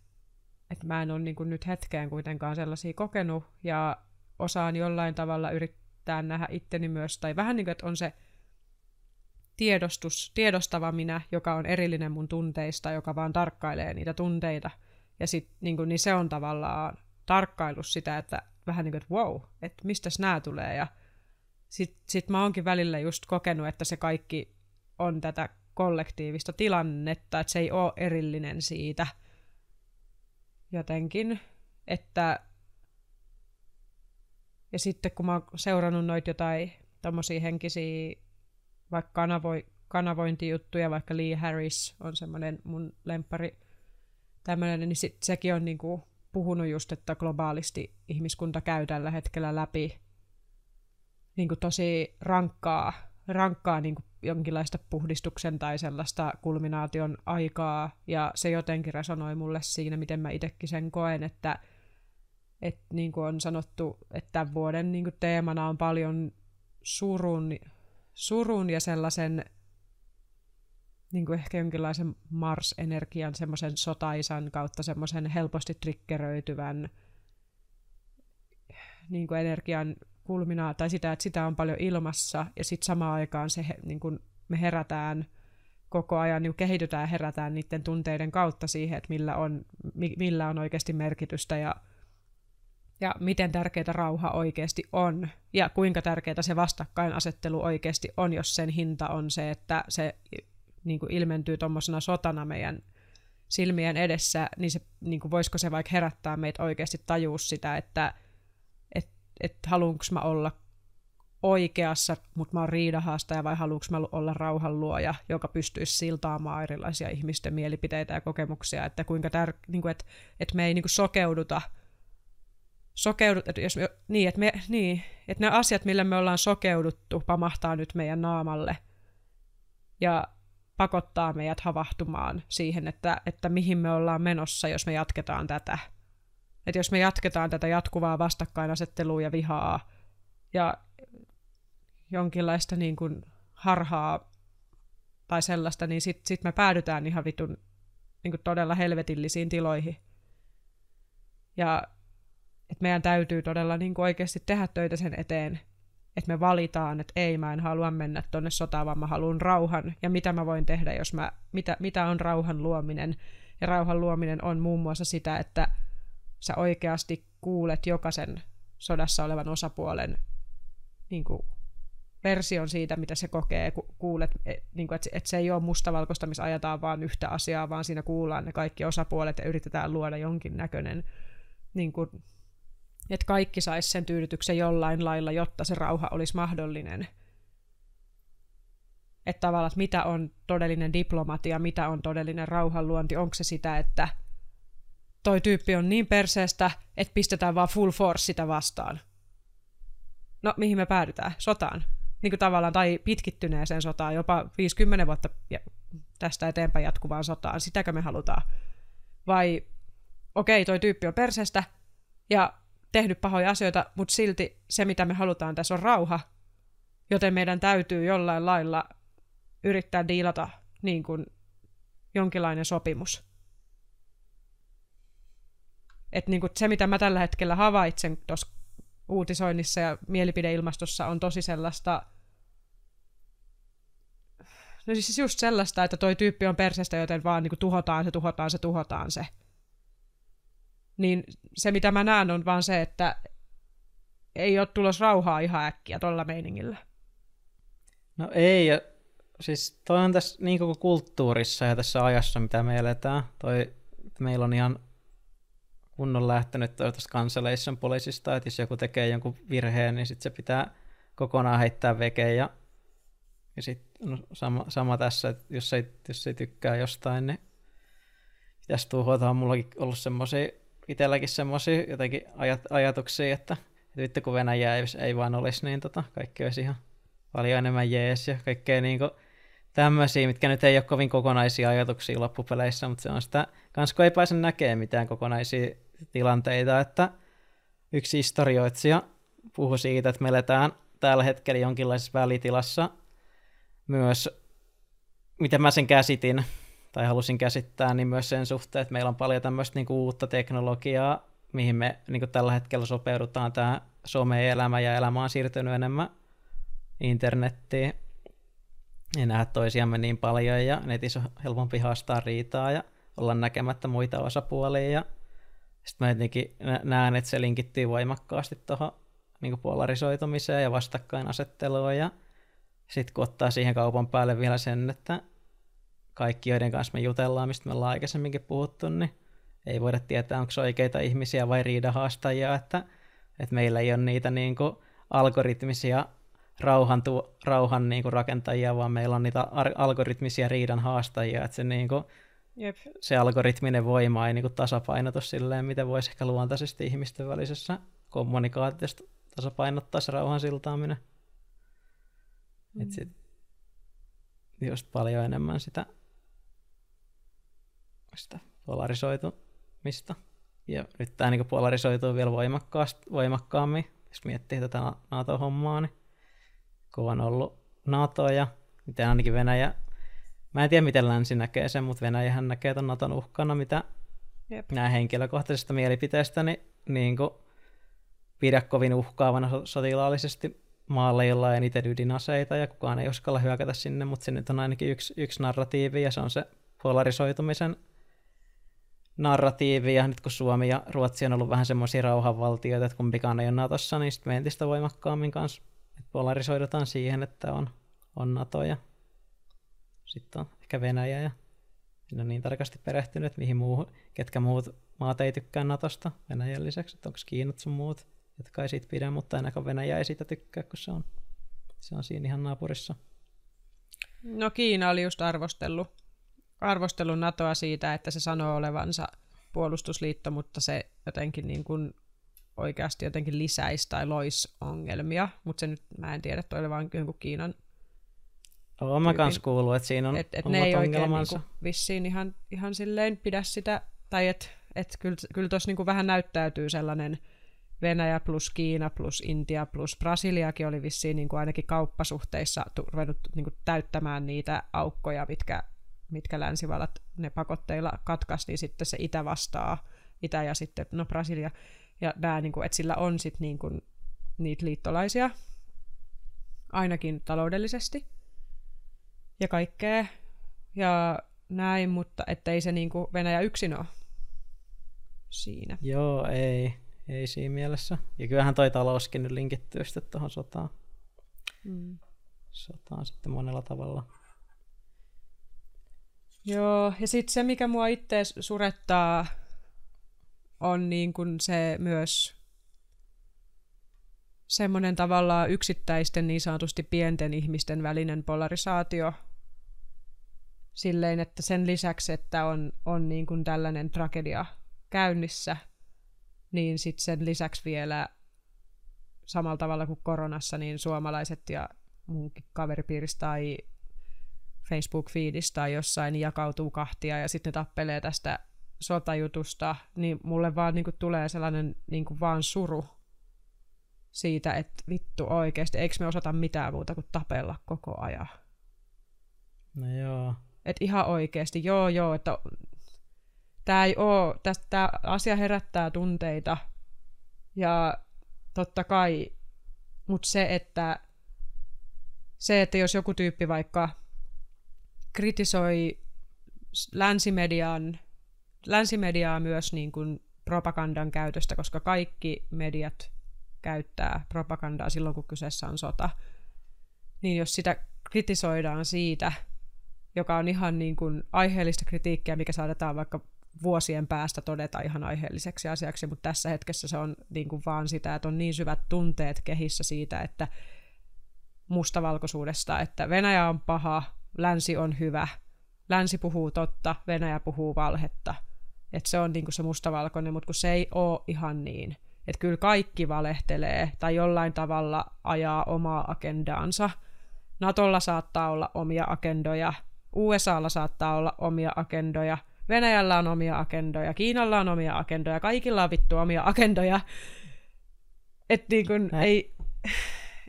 että mä en ole niinku nyt hetkeen kuitenkaan sellaisia kokenut ja osaan jollain tavalla yrittää nähdä itteni myös, tai vähän niin kuin, että on se tiedostus, tiedostava minä, joka on erillinen mun tunteista, joka vaan tarkkailee niitä tunteita. Ja sit, niin, kuin, niin se on tavallaan tarkkailus sitä, että vähän niin kuin, että wow, että mistä nämä tulee. Ja sitten sit mä oonkin välillä just kokenut, että se kaikki on tätä kollektiivista tilannetta, että se ei ole erillinen siitä jotenkin, että Ja sitten kun mä oon seurannut noita jotain tommosia henkisiä, vaikka kanavoi, kanavointijuttuja, vaikka Lee Harris on semmoinen mun lempari tämmöinen, niin sit, sekin on niinku puhunut just, että globaalisti ihmiskunta käy tällä hetkellä läpi niinku tosi rankkaa, rankkaa niinku jonkinlaista puhdistuksen tai sellaista kulminaation aikaa, ja se jotenkin resonoi mulle siinä, miten mä itsekin sen koen, että et niin kuin on sanottu, että tämän vuoden niin kuin teemana on paljon surun, surun ja sellaisen niin kuin ehkä jonkinlaisen Mars-energian, semmoisen sotaisan kautta semmoisen helposti triggeröityvän niin kuin energian kulminaa, tai sitä, että sitä on paljon ilmassa, ja sitten samaan aikaan se, niin kuin me herätään koko ajan, niin kehitytään ja herätään niiden tunteiden kautta siihen, että millä on, millä on oikeasti merkitystä, ja ja miten tärkeää rauha oikeasti on, ja kuinka tärkeää se vastakkainasettelu oikeasti on, jos sen hinta on se, että se niin kuin ilmentyy tuommoisena sotana meidän silmien edessä, niin, se, niin kuin voisiko se vaikka herättää meitä oikeasti tajua sitä, että et, et haluanko mä olla oikeassa, mutta mä oon riidahaastaja, vai haluanko mä olla rauhanluoja, joka pystyisi siltaamaan erilaisia ihmisten mielipiteitä ja kokemuksia, että kuinka tär- niin kuin, että, että me ei niin kuin sokeuduta – sokeudut, että jos me, niin, että me, niin, että ne asiat, millä me ollaan sokeuduttu, pamahtaa nyt meidän naamalle. Ja pakottaa meidät havahtumaan siihen, että, että mihin me ollaan menossa, jos me jatketaan tätä. Että jos me jatketaan tätä jatkuvaa vastakkainasettelua ja vihaa ja jonkinlaista niin kuin harhaa tai sellaista, niin sitten sit me päädytään ihan vitun niin kuin todella helvetillisiin tiloihin. Ja että meidän täytyy todella niin kuin oikeasti tehdä töitä sen eteen, että me valitaan, että ei, mä en halua mennä tuonne sotaan, vaan mä haluan rauhan. Ja mitä mä voin tehdä, jos mä, mitä, mitä on rauhan luominen. Ja rauhan luominen on muun muassa sitä, että sä oikeasti kuulet jokaisen sodassa olevan osapuolen niin kuin, version siitä, mitä se kokee, kuulet, et, niin kuin, että, että se ei ole mustavalkoista, missä ajetaan vaan yhtä asiaa, vaan siinä kuullaan ne kaikki osapuolet ja yritetään luoda jonkin näköinen niin kuin, että kaikki sais sen tyydytyksen jollain lailla, jotta se rauha olisi mahdollinen. Että tavallaan, että mitä on todellinen diplomatia, mitä on todellinen rauhanluonti, onko se sitä, että toi tyyppi on niin perseestä, että pistetään vaan full force sitä vastaan. No, mihin me päädytään? Sotaan. Niin kuin tavallaan, tai pitkittyneeseen sotaan, jopa 50 vuotta tästä eteenpäin jatkuvaan sotaan. Sitäkö me halutaan? Vai, okei, okay, toi tyyppi on perseestä, ja tehnyt pahoja asioita, mutta silti se, mitä me halutaan tässä on rauha, joten meidän täytyy jollain lailla yrittää diilata niin kuin jonkinlainen sopimus. Et niin kuin se, mitä mä tällä hetkellä havaitsen tuossa uutisoinnissa ja mielipideilmastossa, on tosi sellaista, no siis just sellaista, että toi tyyppi on persestä, joten vaan niin kuin tuhotaan se, tuhotaan se, tuhotaan se niin se mitä mä näen on vaan se, että ei ole tulos rauhaa ihan äkkiä tuolla meiningillä. No ei, ja siis toi on tässä niin koko kulttuurissa ja tässä ajassa, mitä me eletään. Toi, meillä on ihan kunnon lähtenyt tuosta cancellation poliisista, että jos joku tekee jonkun virheen, niin sitten se pitää kokonaan heittää vekeen ja, ja sitten no, sama, sama, tässä, että jos ei, jos ei tykkää jostain, niin pitäisi tuhota. On mullakin ollut semmoisia itselläkin semmoisia jotenkin ajat, ajatuksia, että, että vittu kun Venäjä ei, ei vaan olisi, niin tota, kaikki olisi ihan paljon enemmän jees ja kaikkea niin kuin, tämmöisiä, mitkä nyt ei ole kovin kokonaisia ajatuksia loppupeleissä, mutta se on sitä, kans kun ei pääse näkemään mitään kokonaisia tilanteita, että yksi historioitsija puhui siitä, että me eletään tällä hetkellä jonkinlaisessa välitilassa myös, miten mä sen käsitin, tai halusin käsittää, niin myös sen suhteen, että meillä on paljon tämmöistä niin uutta teknologiaa, mihin me niin kuin tällä hetkellä sopeudutaan tämä some-elämä ja elämä on siirtynyt enemmän internettiin. Ei nähdä toisiamme niin paljon ja netissä on helpompi haastaa riitaa ja olla näkemättä muita osapuolia. Sitten mä jotenkin näen, että se linkittyy voimakkaasti tuohon niin polarisoitumiseen ja vastakkainasetteluun ja sitten kun ottaa siihen kaupan päälle vielä sen, että kaikki, joiden kanssa me jutellaan, mistä me ollaan aikaisemminkin puhuttu, niin ei voida tietää, onko se oikeita ihmisiä vai riidahaastajia, että että meillä ei ole niitä niin kuin algoritmisia rauhan, tu, rauhan niin kuin rakentajia, vaan meillä on niitä ar- algoritmisia riidan haastajia, että se, niin kuin, Jep. se algoritminen voima ei niin kuin tasapainotu silleen, miten voisi ehkä luontaisesti ihmisten välisessä kommunikaatiosta tasapainottaa se rauhan siltaaminen. Mm. Että sit just paljon enemmän sitä, sitä polarisoitumista. Ja nyt tämä niin polarisoituu vielä voimakkaammin, jos miettii tätä NATO-hommaa, niin kun on ollut NATO ja miten ainakin Venäjä, mä en tiedä miten länsi näkee sen, mutta Venäjähän näkee tuon NATOn uhkana, mitä Jep. nämä henkilökohtaisesta mielipiteestä niin, niin kuin pidä kovin uhkaavana sotilaallisesti maalle, jolla ei eniten ydinaseita ja kukaan ei uskalla hyökätä sinne, mutta se nyt on ainakin yksi, yksi narratiivi ja se on se polarisoitumisen narratiivi, ja nyt kun Suomi ja Ruotsi on ollut vähän semmoisia rauhanvaltioita, että kumpikaan ei ole Natossa, niin sitten me entistä voimakkaammin kanssa polarisoidutaan siihen, että on, on NATO ja sitten on ehkä Venäjä ja en ole niin tarkasti perehtynyt, mihin muu, ketkä muut maat ei tykkää Natosta Venäjän lisäksi, että onko Kiinat sun muut, jotka ei siitä pidä, mutta ainakaan Venäjä ei siitä tykkää, kun se on, se on siinä ihan naapurissa. No Kiina oli just arvostellut, arvostellut NATOa siitä, että se sanoo olevansa puolustusliitto, mutta se jotenkin niin kuin oikeasti jotenkin lisäisi tai loisi ongelmia, mutta se nyt, mä en tiedä, toi oli vaan jonkun Kiinan Olen mä kans kuullut, että siinä on et, et ne ei oikein niinku, vissiin ihan, ihan silleen pidä sitä, tai että et kyllä, kyllä tuossa niinku vähän näyttäytyy sellainen Venäjä plus Kiina plus Intia plus Brasiliakin oli vissiin niinku ainakin kauppasuhteissa ruvennut niinku täyttämään niitä aukkoja, mitkä, mitkä länsivallat ne pakotteilla katkaisi, niin sitten se Itä vastaa, Itä ja sitten, no Brasilia, ja nää, niin kuin, että sillä on sit, niin kuin, niitä liittolaisia, ainakin taloudellisesti, ja kaikkea, ja näin, mutta ettei se niin kuin Venäjä yksin ole siinä. Joo, ei. Ei siinä mielessä. Ja kyllähän toi talouskin nyt linkittyy sitten tuohon sotaan. Mm. Sotaan sitten monella tavalla. Joo, ja sitten se, mikä mua itse surettaa on niin kuin se myös semmoinen tavallaan yksittäisten niin sanotusti pienten ihmisten välinen polarisaatio. Silleen, että sen lisäksi, että on, on niin kuin tällainen tragedia käynnissä, niin sitten sen lisäksi vielä samalla tavalla kuin koronassa, niin suomalaiset ja munkin kaveripiiristä tai Facebook-fiidistä tai jossain jakautuu kahtia ja sitten ne tappelee tästä sotajutusta, niin mulle vaan niin kuin, tulee sellainen niin kuin, vaan suru siitä, että vittu oikeasti, eikö me osata mitään muuta kuin tapella koko ajan. No joo. Että ihan oikeasti, joo joo, että tämä ei oo, tästä asia herättää tunteita ja totta kai, mutta se, että se, että jos joku tyyppi vaikka kritisoi länsimedian länsimediaa myös niin kuin propagandan käytöstä, koska kaikki mediat käyttää propagandaa silloin, kun kyseessä on sota. Niin jos sitä kritisoidaan siitä, joka on ihan niin kuin aiheellista kritiikkiä, mikä saatetaan vaikka vuosien päästä todeta ihan aiheelliseksi asiaksi, mutta tässä hetkessä se on niin kuin vaan sitä, että on niin syvät tunteet kehissä siitä, että mustavalkoisuudesta, että Venäjä on paha, länsi on hyvä, länsi puhuu totta, Venäjä puhuu valhetta – että se on niinku se mustavalkoinen, mutta kun se ei ole ihan niin. Että kyllä kaikki valehtelee tai jollain tavalla ajaa omaa agendaansa. Natolla saattaa olla omia agendoja, USAlla saattaa olla omia agendoja, Venäjällä on omia agendoja, Kiinalla on omia agendoja, kaikilla on vittu omia agendoja. Että niin kun ei...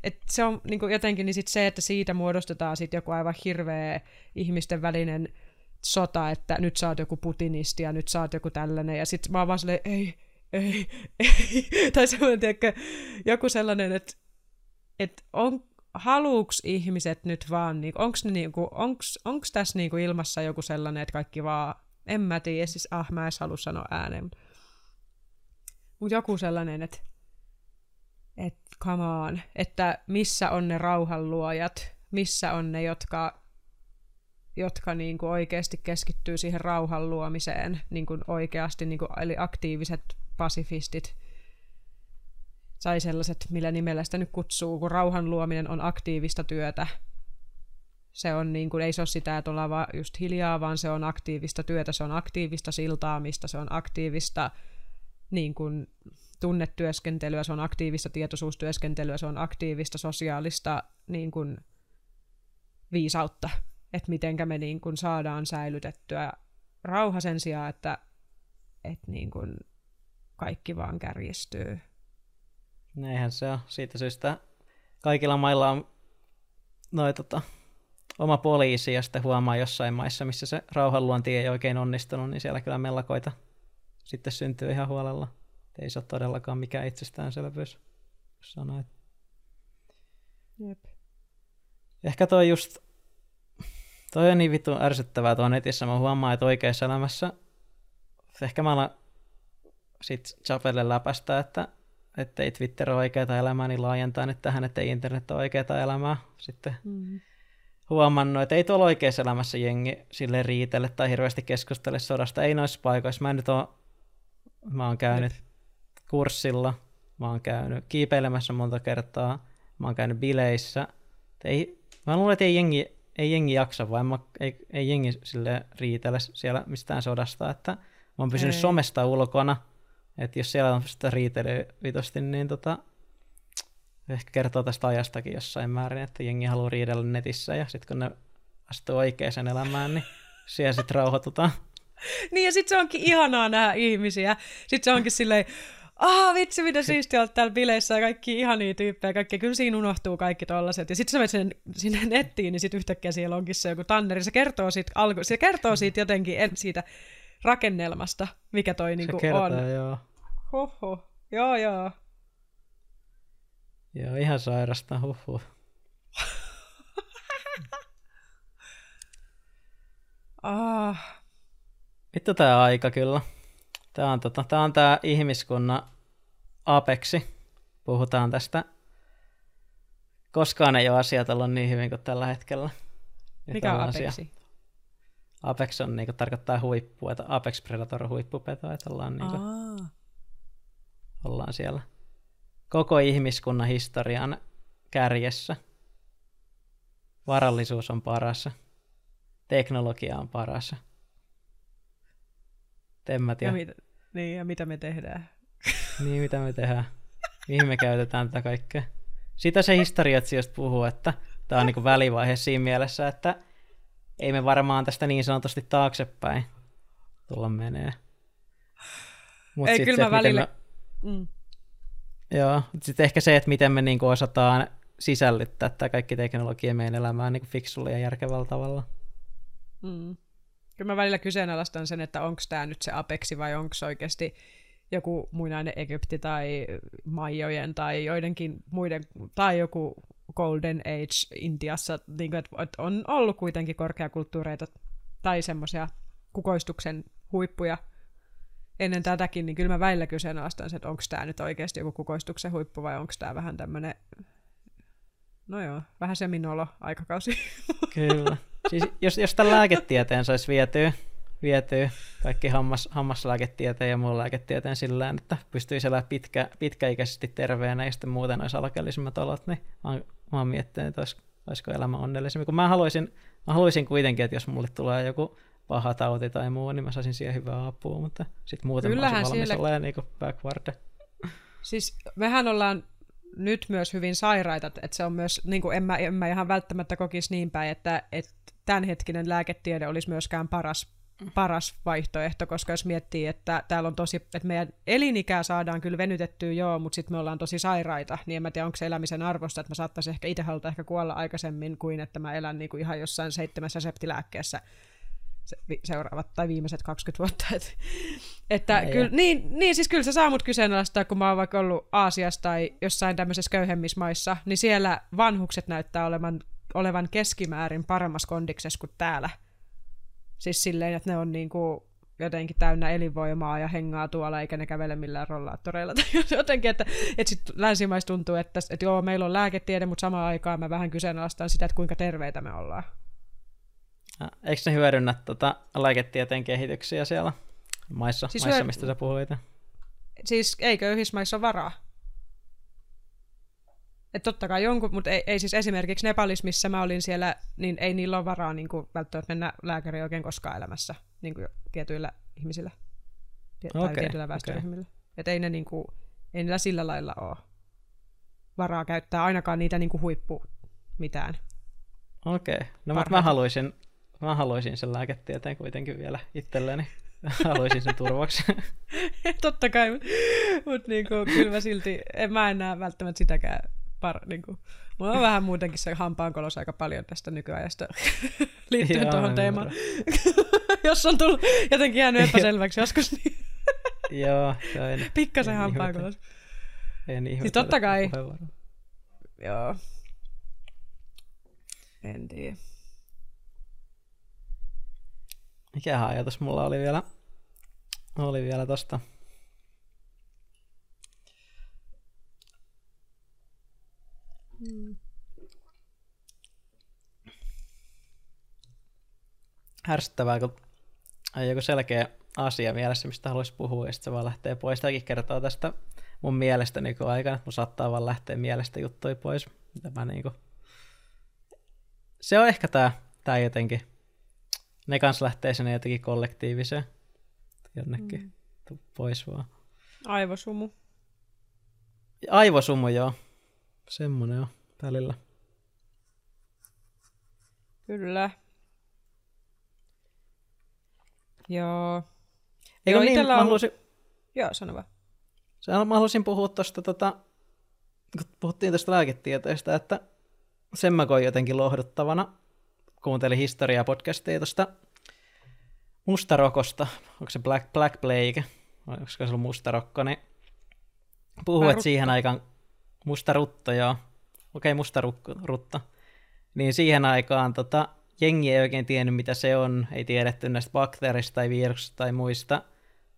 Et se on niin jotenkin niin sit se, että siitä muodostetaan sit joku aivan hirveä ihmisten välinen sota, että nyt sä oot joku putinisti ja nyt sä oot joku tällainen, ja sit mä oon vaan silleen, ei, ei, ei, tai semmoinen, tiedäkö, joku sellainen, että, että on, haluuks ihmiset nyt vaan, niin, onks, ne, niinku, onks, onks tässä niinku ilmassa joku sellainen, että kaikki vaan, en mä tiedä, siis ah, mä en halua sanoa ääneen, mutta mut joku sellainen, että come on, että missä on ne rauhanluojat, missä on ne, jotka jotka niin kuin oikeasti keskittyy siihen rauhan luomiseen niin kuin oikeasti, niin kuin, eli aktiiviset pasifistit. sai sellaiset, millä nimellä sitä nyt kutsuu, kun rauhan luominen on aktiivista työtä. Se on niin kuin, ei se ole sitä, että ollaan vaan just hiljaa, vaan se on aktiivista työtä, se on aktiivista siltaamista, se on aktiivista niin kuin, tunnetyöskentelyä, se on aktiivista tietoisuustyöskentelyä, se on aktiivista sosiaalista niin kuin, viisautta, että mitenkä me niin kuin, saadaan säilytettyä rauha sen sijaan, että, että niin kuin, kaikki vaan kärjistyy. Näinhän se on. Siitä syystä kaikilla mailla on noi, tota, oma poliisi, ja sitten huomaa jossain maissa, missä se rauhanluonti ei oikein onnistunut, niin siellä kyllä mellakoita sitten syntyy ihan huolella. Ei se ole todellakaan mikään itsestäänselvyys, jos sanoit. Jep. Ehkä toi just, toi on niin vittu ärsyttävää tuon netissä. Mä huomaan, että oikeassa elämässä, ehkä mä alan sit Chapelle läpästä, että ei Twitter ole oikeaa elämää, niin laajentaa nyt tähän, että internet on oikeaa elämää. Sitten mm. huomannut, että ei tuolla oikeassa elämässä jengi sille riitelle tai hirveästi keskustele sodasta. Ei noissa paikoissa. Mä nyt oon, mä oon käynyt Jep. Kurssilla, mä oon käynyt kiipeilemässä monta kertaa, mä oon käynyt bileissä. Ei, mä luulen, että ei jengi, ei jengi jaksa, vai mä, ei, ei jengi sille riitele siellä mistään sodasta, että mä oon pysynyt ei. somesta ulkona, että jos siellä on sitä riitelyä vitosti, niin tota, ehkä kertoo tästä ajastakin jossain määrin, että jengi haluaa riidellä netissä ja sitten kun ne astuu oikeaan elämään, niin siellä sitten rauhoitutaan. niin ja sitten se onkin ihanaa nähdä ihmisiä. Sitten se onkin silleen, ah vitsi mitä siistiä olet täällä bileissä ja kaikki ihania tyyppejä, kaikki, kyllä siinä unohtuu kaikki tollaset. Ja sitten sä menet sen, sinne nettiin, niin sitten yhtäkkiä siellä onkin se joku tanneri, se kertoo siitä, alku, se kertoo siitä jotenkin en, siitä rakennelmasta, mikä toi niinku kertoo, on. joo. Hoho, joo joo. Joo, ihan sairasta, huhu. ah. Vittu tää aika kyllä. Tää on, tota, tää on tää ihmiskunnan apeksi. Puhutaan tästä. Koskaan ei ole asiat ollut niin hyvin kuin tällä hetkellä. Nyt Mikä on apeksi? Asia. Apex on, niin tarkoittaa huippu, että Apex Predator on huippupeto, että ollaan, niin kuin, ollaan siellä koko ihmiskunnan historian kärjessä. Varallisuus on paras. Teknologia on paras. Temmät ja... ja mit, niin, ja mitä me tehdään. niin, mitä me tehdään. Mihin me käytetään tätä kaikkea. Sitä se historiatsijoista puhuu, että tämä on niin välivaihe siinä mielessä, että ei me varmaan tästä niin sanotusti taaksepäin tulla menee. Mut ei, kyllä mä välillä... Me... Mm. Joo, sitten ehkä se, että miten me niinku osataan sisällyttää tämä kaikki teknologia meidän elämään niin fiksulla ja järkevällä tavalla. Mm. Kyllä mä välillä kyseenalaistan sen, että onko tämä nyt se Apexi vai onko se oikeasti joku muinainen Egypti tai Maijojen tai joidenkin muiden, tai joku Golden Age Intiassa, niin kuin, että on ollut kuitenkin korkeakulttuureita tai semmoisia kukoistuksen huippuja ennen tätäkin, niin kyllä mä välillä kyseenalaistan että onko tämä nyt oikeasti joku kukoistuksen huippu vai onko tämä vähän tämmöinen, no joo, vähän seminolo aikakausi. Kyllä. Siis jos, jos tämän lääketieteen saisi vietyä, vietyä kaikki hammas, hammaslääketieteen ja muun lääketieteen sillä että pystyisi elämään pitkä, pitkäikäisesti terveenä ja sitten muuten olisi alkeellisimmat olot, niin mä oon, mä oon miettinyt, että olis, olisiko elämä onnellisemmin. Kun mä haluaisin, mä haluaisin kuitenkin, että jos mulle tulee joku paha tauti tai muu, niin mä saisin siihen hyvää apua, mutta sitten muuten Kyllähän mä olisin valmis siellä... olemaan niin backward. Siis mehän ollaan nyt myös hyvin sairaita, että se on myös, niin kuin en, mä, en mä ihan välttämättä kokisi niin päin, että, että tämänhetkinen lääketiede olisi myöskään paras paras vaihtoehto, koska jos miettii, että täällä on tosi, että meidän elinikää saadaan kyllä venytettyä joo, mutta sitten me ollaan tosi sairaita, niin en mä tiedä, onko se elämisen arvosta, että mä saattaisin ehkä itse haluta ehkä kuolla aikaisemmin kuin että mä elän niin kuin ihan jossain seitsemässä septilääkkeessä seuraavat tai viimeiset 20 vuotta. Et, että kyllä, niin, niin, siis kyllä se saa mut kyseenalaistaa, kun mä oon vaikka ollut Aasiassa tai jossain tämmöisessä köyhemmissä maissa, niin siellä vanhukset näyttää olevan, olevan keskimäärin paremmassa kondiksessa kuin täällä. Siis silleen, että ne on niinku jotenkin täynnä elinvoimaa ja hengaa tuolla, eikä ne kävele millään rollaattoreilla. Tai jotenkin, että, että sit länsimaissa tuntuu, että, että joo, meillä on lääketiede, mutta samaan aikaan mä vähän kyseenalaistan sitä, että kuinka terveitä me ollaan. Eikö ne hyödynnä tota lääketieteen kehityksiä siellä maissa, siis maissa hyödy... mistä sä puhuit? Siis ei köyhissä maissa ole varaa. että totta kai jonkun, mutta ei, ei siis esimerkiksi Nepalissa, missä mä olin siellä, niin ei niillä ole varaa niin kuin, välttämättä mennä lääkäriin oikein koskaan elämässä niin kuin tietyillä ihmisillä. Tai Okei, tietyillä väestöryhmillä. Että ei, ne, niin kuin, ei niillä sillä lailla ole varaa käyttää ainakaan niitä niin kuin huippu mitään. Okei. No mutta mä haluaisin, mä haluaisin sen lääketieteen kuitenkin vielä itselleni. haluaisin sen turvaksi. totta kai, mutta niin kuin, kyllä mä silti, en mä enää välttämättä sitäkään par, niin kuin, mulla on vähän muutenkin se hampaankolos aika paljon tästä nykyajasta liittyen Joo, tuohon teemaan. Jos on tullut jotenkin jäänyt epäselväksi joskus, niin Joo, se on en, pikkasen en hampaankolos. En ihmetellä Siis totta kai. Joo. En tiedä. Mikähän ajatus mulla oli vielä, oli vielä tosta. Härsyttävää, kun on joku selkeä asia mielessä, mistä haluaisi puhua, ja sitten se vaan lähtee pois. Tämäkin kertoo tästä mun mielestä nykyaikana, että mun saattaa vaan lähteä mielestä juttuja pois. Mitä mä niinku... Se on ehkä tää, tää jotenkin. Ne kans lähtee sinne jotenkin kollektiiviseen. Jonnekin mm. Pois vaan. Aivosumu. Aivosumu, joo. Semmonen on välillä. Kyllä. Joo. Eikö Joo, niin, mä on- haluaisin, Joo, sano vaan. mä haluaisin puhua tuosta, tota, kun puhuttiin tästä lääketieteestä, että sen mä koin jotenkin lohduttavana. Kuuntelin historiaa podcastia tuosta mustarokosta, onko se Black, Black Plague, onko se ollut mustarokko, niin että siihen aikaan mustarutto, joo, okei mustarutto, niin siihen aikaan tota, jengi ei oikein tiennyt, mitä se on, ei tiedetty näistä bakteereista tai viruksista tai muista.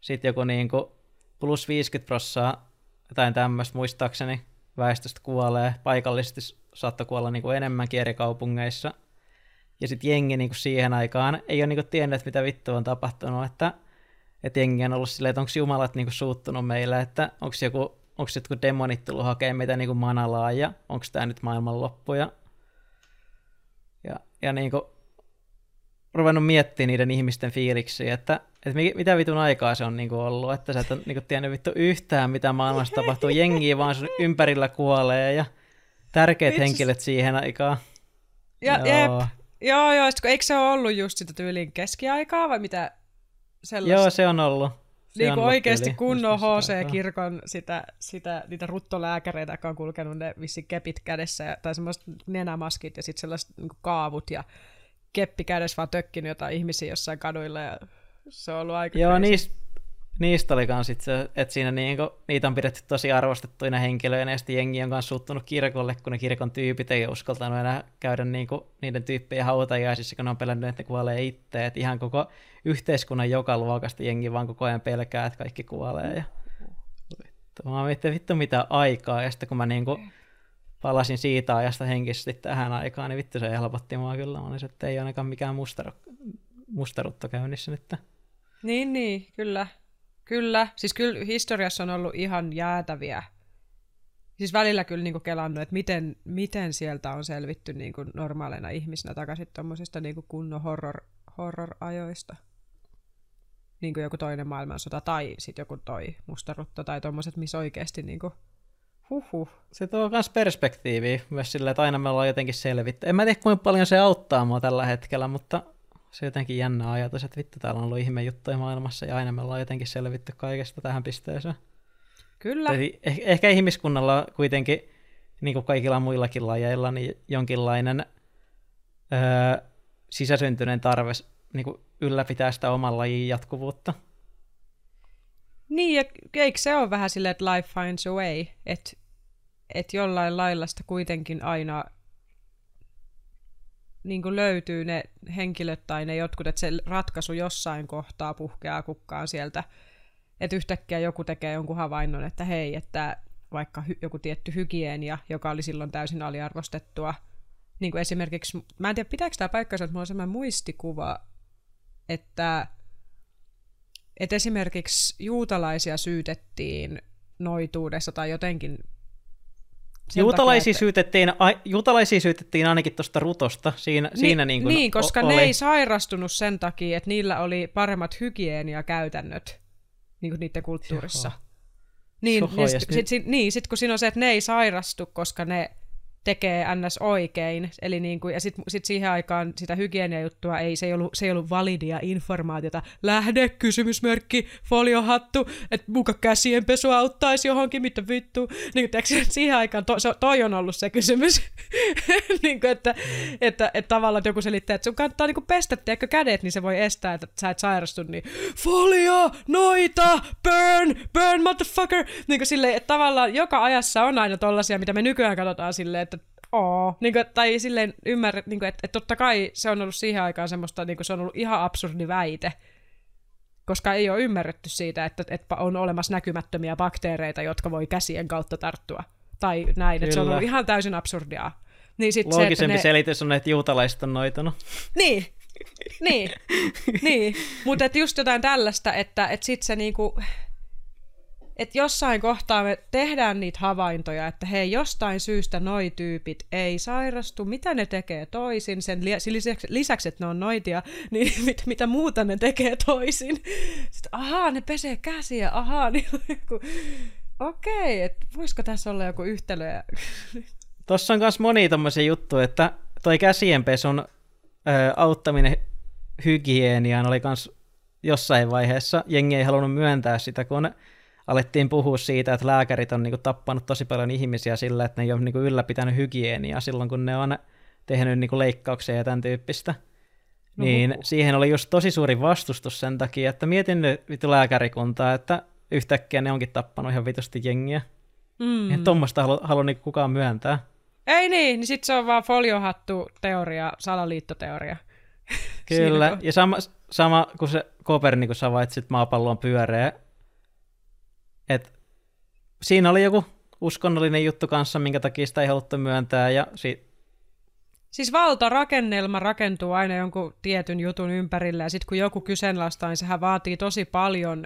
Sitten joku niinku plus 50 prossaa, jotain tämmöistä muistaakseni, väestöstä kuolee. Paikallisesti saattoi kuolla niinku enemmänkin eri kaupungeissa. Ja sitten jengi niinku siihen aikaan ei ole niinku tiennyt, mitä vittu on tapahtunut, että, että jengi on ollut silleen, että onko jumalat niinku suuttunut meille, että onko joku onko jotkut demonit tullut hakemaan meitä niinku manalaa ja onko tämä nyt maailmanloppu ja, ja, ja niinku ruvennut miettimään niiden ihmisten fiiliksiä, että, että mi- mitä vitun aikaa se on niinku ollut, että sä et ole niinku tiennyt vittu yhtään, mitä maailmassa tapahtuu, jengiä vaan sun ympärillä kuolee ja tärkeät Vitsi. henkilöt siihen aikaan. Ja, Joo. jep. Joo, joo, sit eikö se ole ollut just sitä tyylin keskiaikaa vai mitä sellaista? Joo, se on ollut. Se niin on kuin oikeasti tyyli kunnon. HC-kirkon sitä, sitä, niitä ruttolääkäreitä, jotka on kulkenut ne vissi kepit kädessä, ja, tai semmoiset nenämaskit ja sitten sellaiset niin kaavut ja keppi kädessä vaan tökkinyt jotain ihmisiä jossain kaduilla ja se on ollut aika Joo, niistä, niistä oli kans sit se, että siinä niinku, niitä on pidetty tosi arvostettuina henkilöinä, ja sitten jengi on kanssa suuttunut kirkolle, kun ne kirkon tyypit ei uskaltanut enää käydä niinku, niiden tyyppien hautajaisissa, kun ne on pelännyt, että ne kuolee itse. Et ihan koko yhteiskunnan joka luokasta jengi vaan koko ajan pelkää, että kaikki kuolee. Ja... Vittu, mä mietin, vittu mitä aikaa, ja sitten kun mä niinku palasin siitä ajasta henkisesti tähän aikaan, niin vittu se helpotti mua kyllä. Mä olisin, että ei ainakaan mikään mustarukko, mustarutto käynnissä nyt. Niin, niin, kyllä. Kyllä. Siis kyllä historiassa on ollut ihan jäätäviä. Siis välillä kyllä niin kelannut, että miten, miten sieltä on selvitty niin kuin normaaleina ihmisinä takaisin tuommoisista niin kunnon horror, horror-ajoista. Niin kuin joku toinen maailmansota tai sitten joku toi mustarutto tai tuommoiset, missä oikeasti niin kuin, huhhuh. se tuo myös perspektiiviä myös sillä, että aina me ollaan jotenkin selvitty. En mä tiedä, kuinka paljon se auttaa mua tällä hetkellä, mutta se on jotenkin jännä ajatus, että vittu, täällä on ollut ihme juttuja maailmassa ja aina me ollaan jotenkin selvitty kaikesta tähän pisteeseen. Kyllä. Eli eh- ehkä ihmiskunnalla on kuitenkin, niin kuin kaikilla muillakin lajeilla, niin jonkinlainen öö, sisäsyntyinen tarve niin kuin ylläpitää sitä oman lajin jatkuvuutta. Niin, ja eikö se ole vähän silleen, että life finds a way, että et jollain lailla sitä kuitenkin aina niin kuin löytyy ne henkilöt tai ne jotkut, että se ratkaisu jossain kohtaa puhkeaa kukkaan sieltä, että yhtäkkiä joku tekee jonkun havainnon, että hei, että vaikka hy- joku tietty hygienia, joka oli silloin täysin aliarvostettua, niin kuin esimerkiksi, mä en tiedä pitääkö tämä paikkansa, että mulla on sellainen muistikuva, että että esimerkiksi juutalaisia syytettiin noituudessa tai jotenkin Sen Juutalaisia, takia, syytettiin, a, juutalaisia syytettiin ainakin tuosta rutosta. Siinä, Ni- siinä niin, kuin niin, koska o- ne oli. ei sairastunut sen takia, että niillä oli paremmat hygieniakäytännöt niin kuin niiden kulttuurissa. Jaha. Niin, Soho, ne, ja sit, sit- sit, sit, niin, sit kun siinä on se, että ne ei sairastu, koska ne tekee ns. oikein, eli niin kuin, ja sitten sit siihen aikaan sitä hygieniajuttua ei, se ei, ollut, se ei ollut validia informaatiota. Lähde, kysymysmerkki, foliohattu, että muka käsienpesu auttaisi johonkin, mitä vittu. Niin, tiiäks, siihen aikaan to, se, toi on ollut se kysymys, niin kuin, että, mm. että, että, tavallaan että joku selittää, että sun kannattaa niin kuin pestä tiedätkö, kädet, niin se voi estää, että sä et sairastu, niin folio, noita, burn, burn, motherfucker. Niin kuin silleen, että tavallaan joka ajassa on aina tollasia, mitä me nykyään katsotaan silleen, Oo. Niin kuin, tai silleen ymmärrät, niin kuin, että, että totta kai se on ollut siihen aikaan semmoista, niin kuin se on ollut ihan absurdi väite, koska ei ole ymmärretty siitä, että, että on olemassa näkymättömiä bakteereita, jotka voi käsien kautta tarttua. Tai näin, että se on Kyllä. ollut ihan täysin absurdia. Niin sit se, että Loogisempi ne... selitys on, että juutalaiset on noitunut. Niin, niin, niin. mutta just jotain tällaista, että et sit se niinku, että jossain kohtaa me tehdään niitä havaintoja, että hei, jostain syystä noi tyypit ei sairastu, mitä ne tekee toisin, sen li- sen lisäksi, lisäksi, että ne on noitia, niin mit, mitä muuta ne tekee toisin. Sitten, ahaa, ne pesee käsiä, ahaa, niin joku, okei, että voisiko tässä olla joku yhtälö? Tuossa on myös moni tommosia juttuja, että toi käsienpesun ö, auttaminen hygieniaan oli myös jossain vaiheessa. Jengi ei halunnut myöntää sitä, kun alettiin puhua siitä, että lääkärit on niinku tappanut tosi paljon ihmisiä sillä, että ne ei ole niinku ylläpitänyt hygieniaa silloin, kun ne on tehnyt niinku leikkauksia ja tämän tyyppistä. No niin huhu. siihen oli just tosi suuri vastustus sen takia, että mietin nyt vittu lääkärikuntaa, että yhtäkkiä ne onkin tappanut ihan vitusti jengiä. Mm. Eihän tuommoista halua, halua niinku kukaan myöntää. Ei niin, niin sit se on vaan foliohattu teoria, salaliittoteoria. Kyllä, ja sama, sama kuin se Kopernikus havaitsi, että maapallo on pyöreä. Et siinä oli joku uskonnollinen juttu kanssa, minkä takia sitä ei haluttu myöntää, ja si- Siis valtarakennelma rakentuu aina jonkun tietyn jutun ympärille, ja sitten kun joku kyseenalaistaa, niin sehän vaatii tosi paljon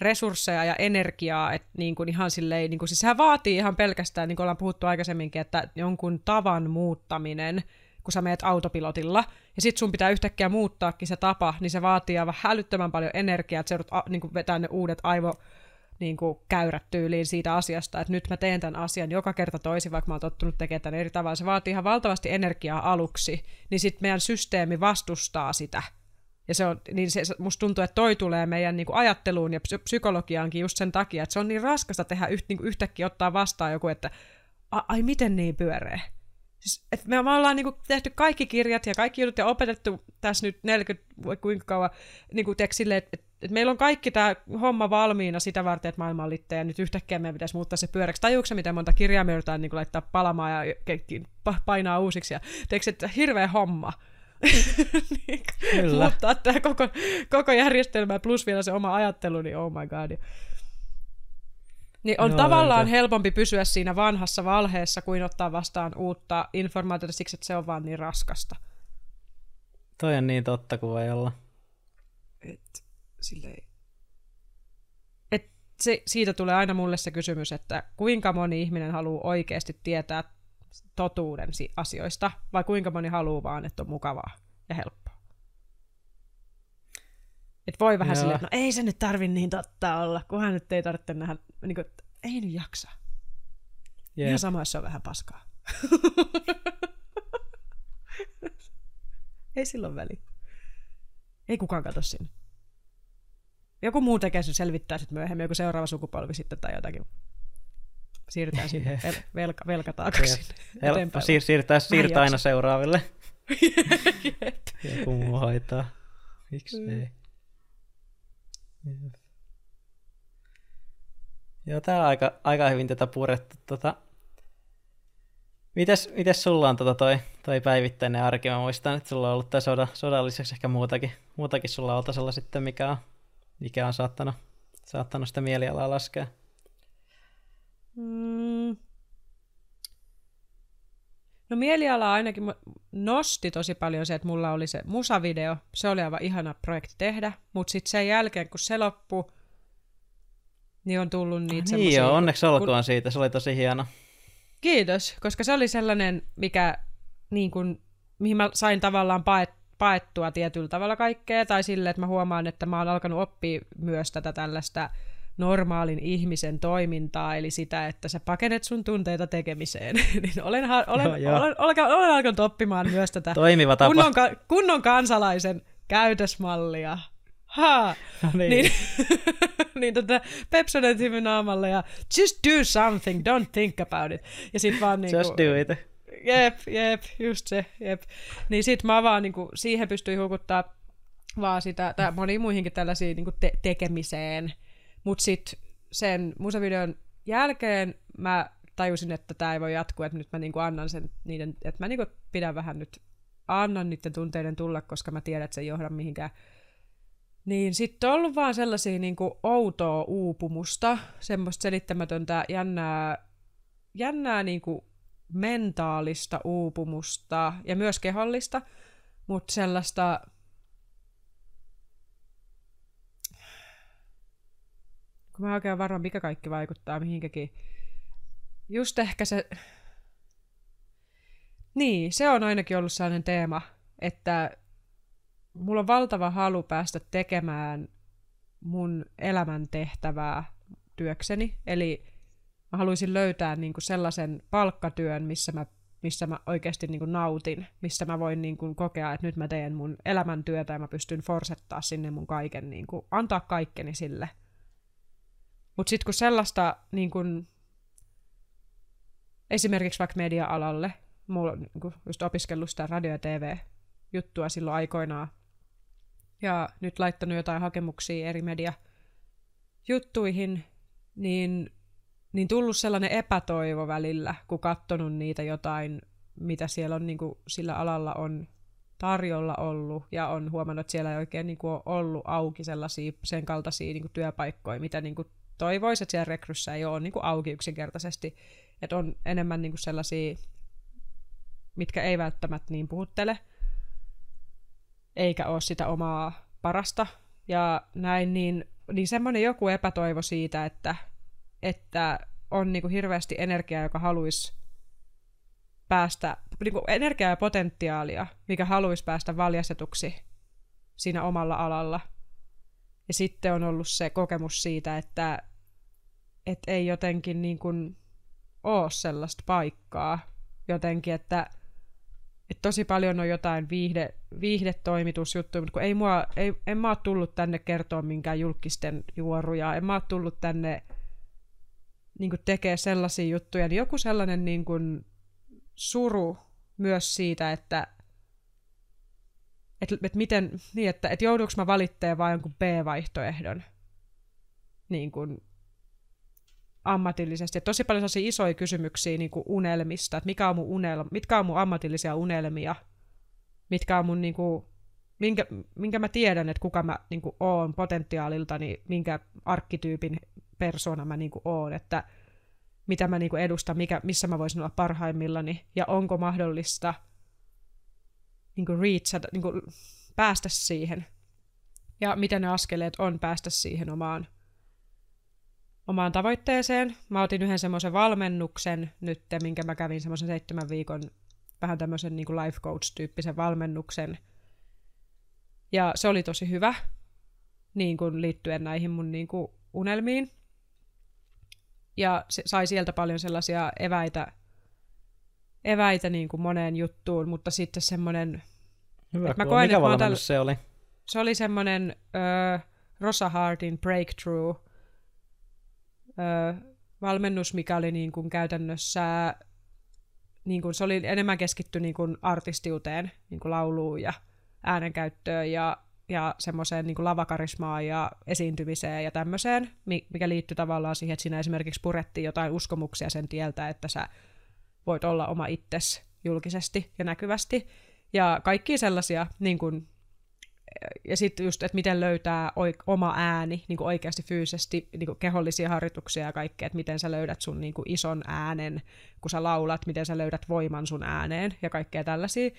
resursseja ja energiaa, että niin kuin ihan silleen, niin kuin, siis sehän vaatii ihan pelkästään, niin kuin ollaan puhuttu aikaisemminkin, että jonkun tavan muuttaminen, kun sä meet autopilotilla, ja sit sun pitää yhtäkkiä muuttaakin se tapa, niin se vaatii aivan hälyttömän paljon energiaa, että sä joudut a- niin vetää ne uudet aivo niin kuin käyrät tyyliin siitä asiasta, että nyt mä teen tämän asian joka kerta toisin, vaikka mä oon tottunut tekemään tämän eri tavalla. Se vaatii ihan valtavasti energiaa aluksi, niin sitten meidän systeemi vastustaa sitä. Ja se on, niin se, musta tuntuu, että toi tulee meidän niin kuin ajatteluun ja psy- psykologiaankin just sen takia, että se on niin raskasta tehdä yht, niin kuin yhtäkkiä ottaa vastaan joku, että "A- ai miten niin pyöreä. Siis, et me, me ollaan niinku tehty kaikki kirjat ja kaikki jutut ja opetettu tässä nyt 40, vai kuinka kauan, niinku, tiedätkö, silleen, että et, et meillä on kaikki tämä homma valmiina sitä varten, että maailma on litteä ja nyt yhtäkkiä meidän pitäisi muuttaa se pyöräksi. Tajuuksä, miten monta kirjaa me joudutaan niinku, laittaa palamaan ja painaa uusiksi ja tiedätkö, että hirveä homma. Niin, Kyllä. Muuttaa tämä koko, koko järjestelmä plus vielä se oma ajattelu, niin oh my god. Niin on Joo, tavallaan entä? helpompi pysyä siinä vanhassa valheessa kuin ottaa vastaan uutta informaatiota siksi, että se on vaan niin raskasta. toi on niin totta kuin voi olla. Et, silleen... Et se, siitä tulee aina mulle se kysymys, että kuinka moni ihminen haluaa oikeasti tietää totuuden si- asioista, vai kuinka moni haluaa vaan, että on mukavaa ja helppoa. Et voi vähän Joo. silleen, että no ei se nyt tarvi niin totta olla, kunhan nyt ei tarvitse nähdä, niin kuin, että ei nyt jaksa. Jep. Ihan sama, jos se on vähän paskaa. ei silloin väli. Ei kukaan katso sinne. Joku muu tekee sen selvittää sitten myöhemmin, joku seuraava sukupolvi sitten tai jotakin. Siirrytään sinne vel- velka, velkataakaksi. Eteenpäin. siir- siirtää, siirtää aina jaksa. seuraaville. Joku muu hoitaa. Miksi Mm. ei? Joo, tää on aika, aika hyvin tätä purettu. Tota. Mites, mites sulla on tota toi, toi päivittäinen arki? Mä muistan, että sulla on ollut tää soda, sodan lisäksi ehkä muutakin, muutakin sulla oltasella sitten, mikä on, mikä on saattanut, saattanut sitä mielialaa laskea. Mm. No mieliala ainakin nosti tosi paljon se, että mulla oli se musavideo. Se oli aivan ihana projekti tehdä, mutta sitten sen jälkeen, kun se loppui, niin on tullut niitä niin semmosia, joo, onneksi kun- olkoon siitä, se oli tosi hieno. Kiitos, koska se oli sellainen, mikä niin kuin, mihin mä sain tavallaan paet, paettua tietyllä tavalla kaikkea, tai sille, että mä huomaan, että mä oon alkanut oppia myös tätä tällaista normaalin ihmisen toimintaa, eli sitä, että sä pakenet sun tunteita tekemiseen. niin olen, olen, joo, joo. Olen, olen, olen alkanut oppimaan myös tätä Toimiva tapa. Kunnon, kunnon kansalaisen käytösmallia. Ha! No niin. niin, niin tota, Pepsodent naamalla ja just do something, don't think about it. Ja sit vaan niinku, Just do it. Jep, jep, just se, jep. Niin sit mä vaan niinku, siihen pystyin hukuttaa vaan sitä, tai moniin muihinkin tällaisiin niinku te- tekemiseen. Mut sit sen musavideon jälkeen mä tajusin, että tämä ei voi jatkua, että nyt mä niinku annan sen niiden, että mä niinku pidän vähän nyt, annan niiden tunteiden tulla, koska mä tiedän, että se ei johda mihinkään niin sitten on ollut vaan sellaisia niin kuin outoa uupumusta, semmoista selittämätöntä jännää, jännää niin kuin mentaalista uupumusta ja myös kehollista, mutta sellaista kun mä oikein varma, mikä kaikki vaikuttaa mihinkäkin. Just ehkä se... Niin, se on ainakin ollut sellainen teema, että mulla on valtava halu päästä tekemään mun elämäntehtävää työkseni. Eli mä haluaisin löytää niin kuin sellaisen palkkatyön, missä mä, missä mä oikeasti niin kuin nautin, missä mä voin niin kuin kokea, että nyt mä teen mun elämäntyötä ja mä pystyn forsettaa sinne mun kaiken, niin kuin, antaa kaikkeni sille. Mutta sitten kun sellaista niin kuin, esimerkiksi vaikka media-alalle, mulla on niin just opiskellut sitä radio- ja TV-juttua silloin aikoinaan, ja nyt laittanut jotain hakemuksia eri media juttuihin, niin, niin tullut sellainen epätoivo välillä, kun katsonut niitä jotain, mitä siellä on niin kuin, sillä alalla on tarjolla ollut, ja on huomannut, että siellä ei oikein niin kuin, ole ollut auki sellaisia sen kaltaisia niin kuin, työpaikkoja, mitä niin kuin, toivoisi, että siellä rekryssä ei ole niin kuin, auki yksinkertaisesti. Että on enemmän niin kuin, sellaisia, mitkä ei välttämättä niin puhuttele – eikä ole sitä omaa parasta ja näin, niin, niin semmoinen joku epätoivo siitä, että, että on niin kuin hirveästi energiaa, joka haluaisi päästä, niin kuin energiaa ja potentiaalia, mikä haluaisi päästä valjastetuksi siinä omalla alalla. Ja sitten on ollut se kokemus siitä, että, että ei jotenkin niin kuin ole sellaista paikkaa jotenkin, että että tosi paljon on jotain viihde, viihdetoimitusjuttuja, mutta kun ei mua, ei, en mä ole tullut tänne kertoa minkään julkisten juoruja, en mä ole tullut tänne niin tekee sellaisia juttuja, niin joku sellainen niin kuin, suru myös siitä, että että et miten, niin että et jouduuko mä valitteen vain jonkun B-vaihtoehdon niin kuin ammatillisesti. Et tosi paljon sellaisia isoja kysymyksiä niin kuin unelmista, että mikä on mun unelma, mitkä on mun ammatillisia unelmia, mitkä on mun, niin kuin, minkä, minkä mä tiedän, että kuka mä niin kuin, oon potentiaalilta, niin minkä arkkityypin persona mä niin kuin, oon, että mitä mä niin kuin, edustan, mikä, missä mä voisin olla parhaimmillani, ja onko mahdollista niin kuin, reachata, niin kuin, päästä siihen, ja mitä ne askeleet on päästä siihen omaan omaan tavoitteeseen. Mä otin yhden semmoisen valmennuksen nyt, minkä mä kävin semmoisen seitsemän viikon vähän tämmöisen niin life coach-tyyppisen valmennuksen. Ja se oli tosi hyvä niin kuin liittyen näihin mun niin kuin unelmiin. Ja se sai sieltä paljon sellaisia eväitä, eväitä niin kuin moneen juttuun, mutta sitten semmoinen... Hyvä, mä koen, Mikä valmennus täl... se oli? Se oli semmoinen uh, Rosa Hartin Breakthrough ö, valmennus, mikä oli niin kuin käytännössä, niin kuin, se oli enemmän keskitty niin kuin artistiuteen, niin kuin lauluun ja äänenkäyttöön ja, ja semmoiseen niin lavakarismaan ja esiintymiseen ja tämmöiseen, mikä liittyy tavallaan siihen, että siinä esimerkiksi purettiin jotain uskomuksia sen tieltä, että sä voit olla oma itses julkisesti ja näkyvästi. Ja kaikki sellaisia niin kuin, ja sitten just, että miten löytää oik- oma ääni niin kuin oikeasti fyysisesti, niin kuin kehollisia harjoituksia ja kaikkea, että miten sä löydät sun niin kuin ison äänen, kun sä laulat, miten sä löydät voiman sun ääneen ja kaikkea tällaisia.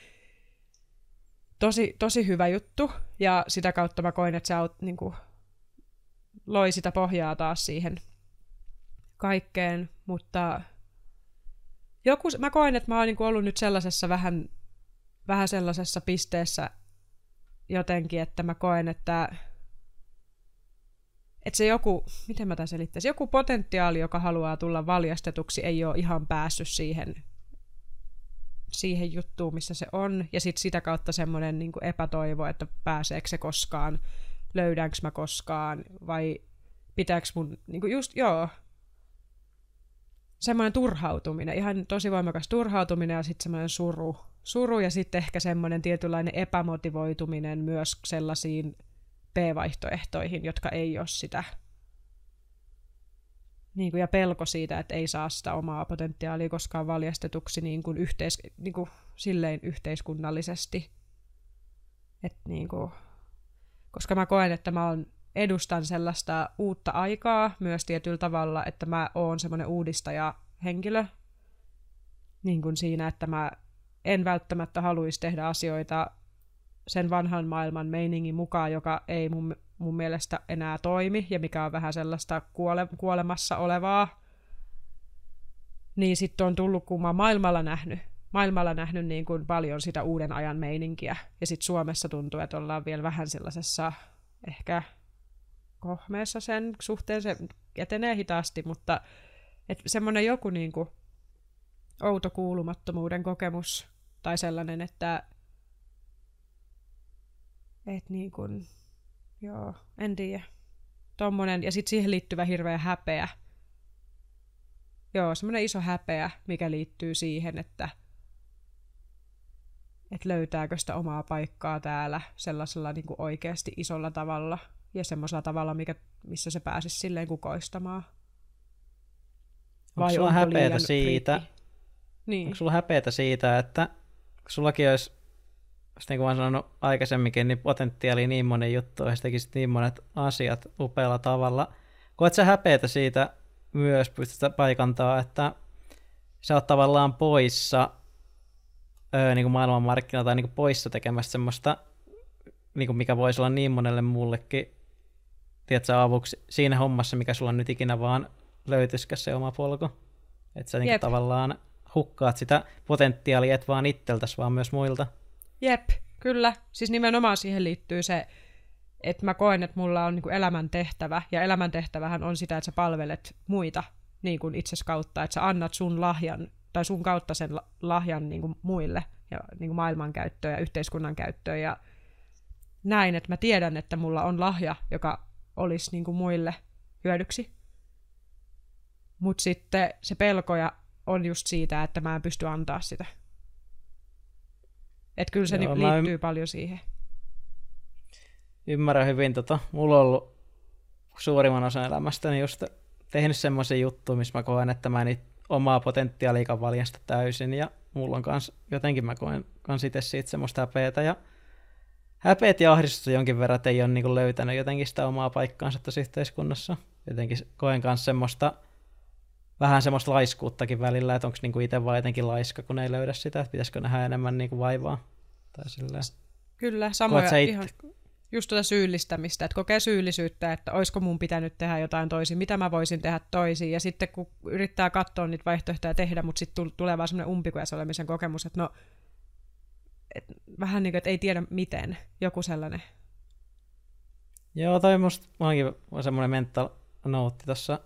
Tosi, tosi hyvä juttu, ja sitä kautta mä koin, että sä oot, niin kuin, loi sitä pohjaa taas siihen kaikkeen, mutta joku, mä koen, että mä oon niinku ollut nyt sellaisessa vähän, vähän sellaisessa pisteessä jotenkin, että mä koen, että että se joku, miten mä tämän selittäisin, joku potentiaali, joka haluaa tulla valjastetuksi, ei ole ihan päässyt siihen, siihen juttuun, missä se on. Ja sitten sitä kautta semmoinen niin epätoivo, että pääseekö se koskaan, löydänkö mä koskaan, vai pitääkö mun, niin kuin just, joo, semmoinen turhautuminen, ihan tosi voimakas turhautuminen ja sitten semmoinen suru. Suru ja sitten ehkä semmoinen tietynlainen epämotivoituminen myös sellaisiin B-vaihtoehtoihin, jotka ei ole sitä. Niin kuin, ja pelko siitä, että ei saa sitä omaa potentiaalia koskaan valjastetuksi niin kuin yhteis, niin kuin, silleen yhteiskunnallisesti. Et niin kuin, koska mä koen, että mä on, edustan sellaista uutta aikaa myös tietyllä tavalla, että mä oon semmoinen uudistaja henkilö niin kuin siinä, että mä en välttämättä haluaisi tehdä asioita sen vanhan maailman meiningin mukaan, joka ei mun, mun mielestä enää toimi ja mikä on vähän sellaista kuole, kuolemassa olevaa, niin sitten on tullut, kun mä oon maailmalla nähnyt, maailmalla nähnyt niin kuin paljon sitä uuden ajan meininkiä. Ja sitten Suomessa tuntuu, että ollaan vielä vähän sellaisessa ehkä kohmeessa sen suhteen. Se etenee hitaasti, mutta semmoinen joku niin kuin outo kuulumattomuuden kokemus tai sellainen, että et niin kun, joo, en tiedä. Tommonen, ja sitten siihen liittyvä hirveä häpeä. Joo, semmoinen iso häpeä, mikä liittyy siihen, että et löytääkö sitä omaa paikkaa täällä sellaisella niin kuin oikeasti isolla tavalla ja semmoisella tavalla, mikä, missä se pääsisi silleen kukoistamaan. Vai onko sulla häpeätä siitä, niin. onko sulla häpeätä siitä, että sullakin olisi niin kuin olen sanonut aikaisemminkin, niin potentiaali niin monen juttu, ja tekisit niin monet asiat upealla tavalla. Koet sä häpeätä siitä myös, pystyt paikantaa, että sä oot tavallaan poissa öö, niin kuin maailmanmarkkinoilta tai niin kuin poissa tekemästä semmoista, niin kuin mikä voisi olla niin monelle muullekin, tiedätkö, avuksi siinä hommassa, mikä sulla nyt ikinä vaan löytyisikö se oma polku. Että sä niin tavallaan hukkaat sitä potentiaalia, et vaan itseltäsi, vaan myös muilta. Jep, kyllä. Siis nimenomaan siihen liittyy se, että mä koen, että mulla on niin kuin elämäntehtävä, ja elämäntehtävähän on sitä, että sä palvelet muita niin kuin itses kautta, että sä annat sun lahjan, tai sun kautta sen lahjan niin kuin muille, ja niin kuin maailman käyttöön ja yhteiskunnan käyttöön, ja näin, että mä tiedän, että mulla on lahja, joka olisi niin kuin muille hyödyksi. Mutta sitten se pelkoja on just siitä, että mä en pysty antaa sitä. Että kyllä se Joo, liittyy paljon siihen. Ymmärrän hyvin. Tota, mulla on ollut suurimman osan elämästäni just tehnyt semmoisia juttuja, missä mä koen, että mä en omaa potentiaalia valjasta täysin. Ja mulla on kans, jotenkin mä koen kans itse siitä semmoista häpeätä. Ja häpeät ja ahdistusta jonkin verran, että ei ole niin löytänyt jotenkin sitä omaa paikkaansa tässä yhteiskunnassa. Jotenkin koen kanssa semmoista vähän semmoista laiskuuttakin välillä, että onko niinku itse vaan jotenkin laiska, kun ei löydä sitä, että pitäisikö nähdä enemmän niinku vaivaa. Tai silleen. Kyllä, samoja ihan just tuota syyllistämistä, että kokee syyllisyyttä, että olisiko mun pitänyt tehdä jotain toisin, mitä mä voisin tehdä toisin, ja sitten kun yrittää katsoa niitä vaihtoehtoja tehdä, mutta sitten tulee vaan semmoinen umpikujas olemisen kokemus, että no, et, vähän niin kuin, että ei tiedä miten, joku sellainen. Joo, toi musta, on semmoinen mental note tuossa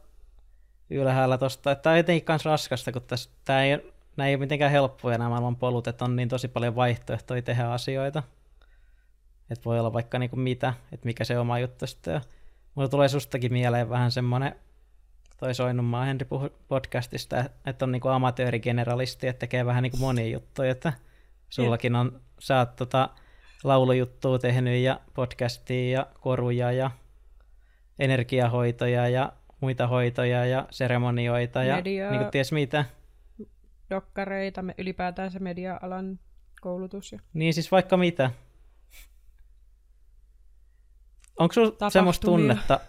ylhäällä että tämä on jotenkin myös raskasta, kun tässä, tämä ei, nämä ei ole mitenkään helppoja nämä maailman polut, että on niin tosi paljon vaihtoehtoja tehdä asioita. Että voi olla vaikka niin kuin mitä, että mikä se oma juttu sitten on. Mulla tulee sustakin mieleen vähän semmoinen, toi Soinnunmaa Henri podcastista, että on niin kuin amatöörigeneralisti, että tekee vähän niin kuin monia juttuja, että sullakin on, sä oot tota, laulujuttua tehnyt ja podcastia ja koruja ja energiahoitoja ja muita hoitoja ja seremonioita ja Media, niin kuin ties mitä. Dokkareita, ylipäätään se media-alan koulutus. Ja... Niin siis vaikka mitä. Onko sulla semmoista tunnetta,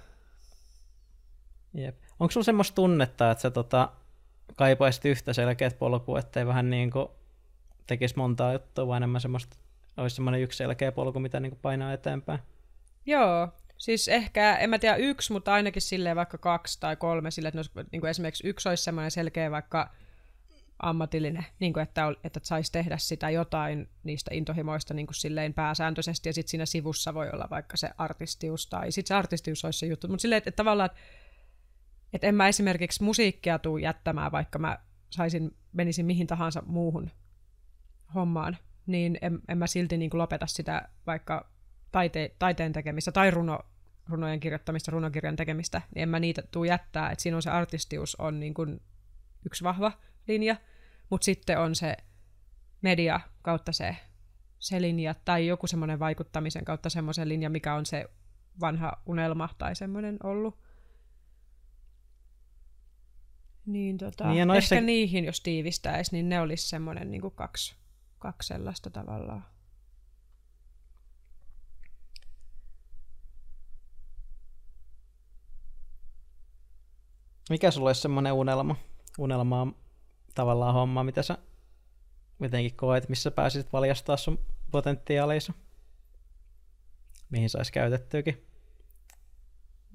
Jep. Onko sulla semmoista tunnetta, että sä tota, kaipaisit yhtä selkeät polkua, ettei vähän niin kuin tekisi montaa juttua, vaan enemmän semmoista, olisi semmoinen yksi selkeä polku, mitä niin kuin painaa eteenpäin? Joo, Siis ehkä, en mä tiedä yksi, mutta ainakin silleen vaikka kaksi tai kolme, sille, että olisi, niin kuin esimerkiksi yksi olisi semmoinen selkeä vaikka ammatillinen, niin kuin että, että saisi tehdä sitä jotain niistä intohimoista niin kuin silleen pääsääntöisesti, ja sitten siinä sivussa voi olla vaikka se artistius, tai sitten se artistius olisi se juttu, mutta silleen, että, että tavallaan, että, en mä esimerkiksi musiikkia tuu jättämään, vaikka mä saisin, menisin mihin tahansa muuhun hommaan, niin en, en mä silti niin kuin lopeta sitä vaikka taite, taiteen tekemistä tai runo, runojen kirjoittamista, runokirjan tekemistä, niin en mä niitä tuu jättää, että siinä on se artistius on niin kuin yksi vahva linja, mutta sitten on se media kautta se, se linja, tai joku semmoinen vaikuttamisen kautta semmoisen linja, mikä on se vanha unelma tai semmoinen ollut. Niin, tota, niin noissa... ehkä niihin, jos tiivistäisi, niin ne olisi semmoinen niin kaksi, kaksi sellaista tavallaan. Mikä sulla olisi semmoinen unelma? Unelma on tavallaan homma, mitä sä jotenkin koet, missä pääsisit valjastaa sun potentiaalisia? Mihin saisi käytettyäkin?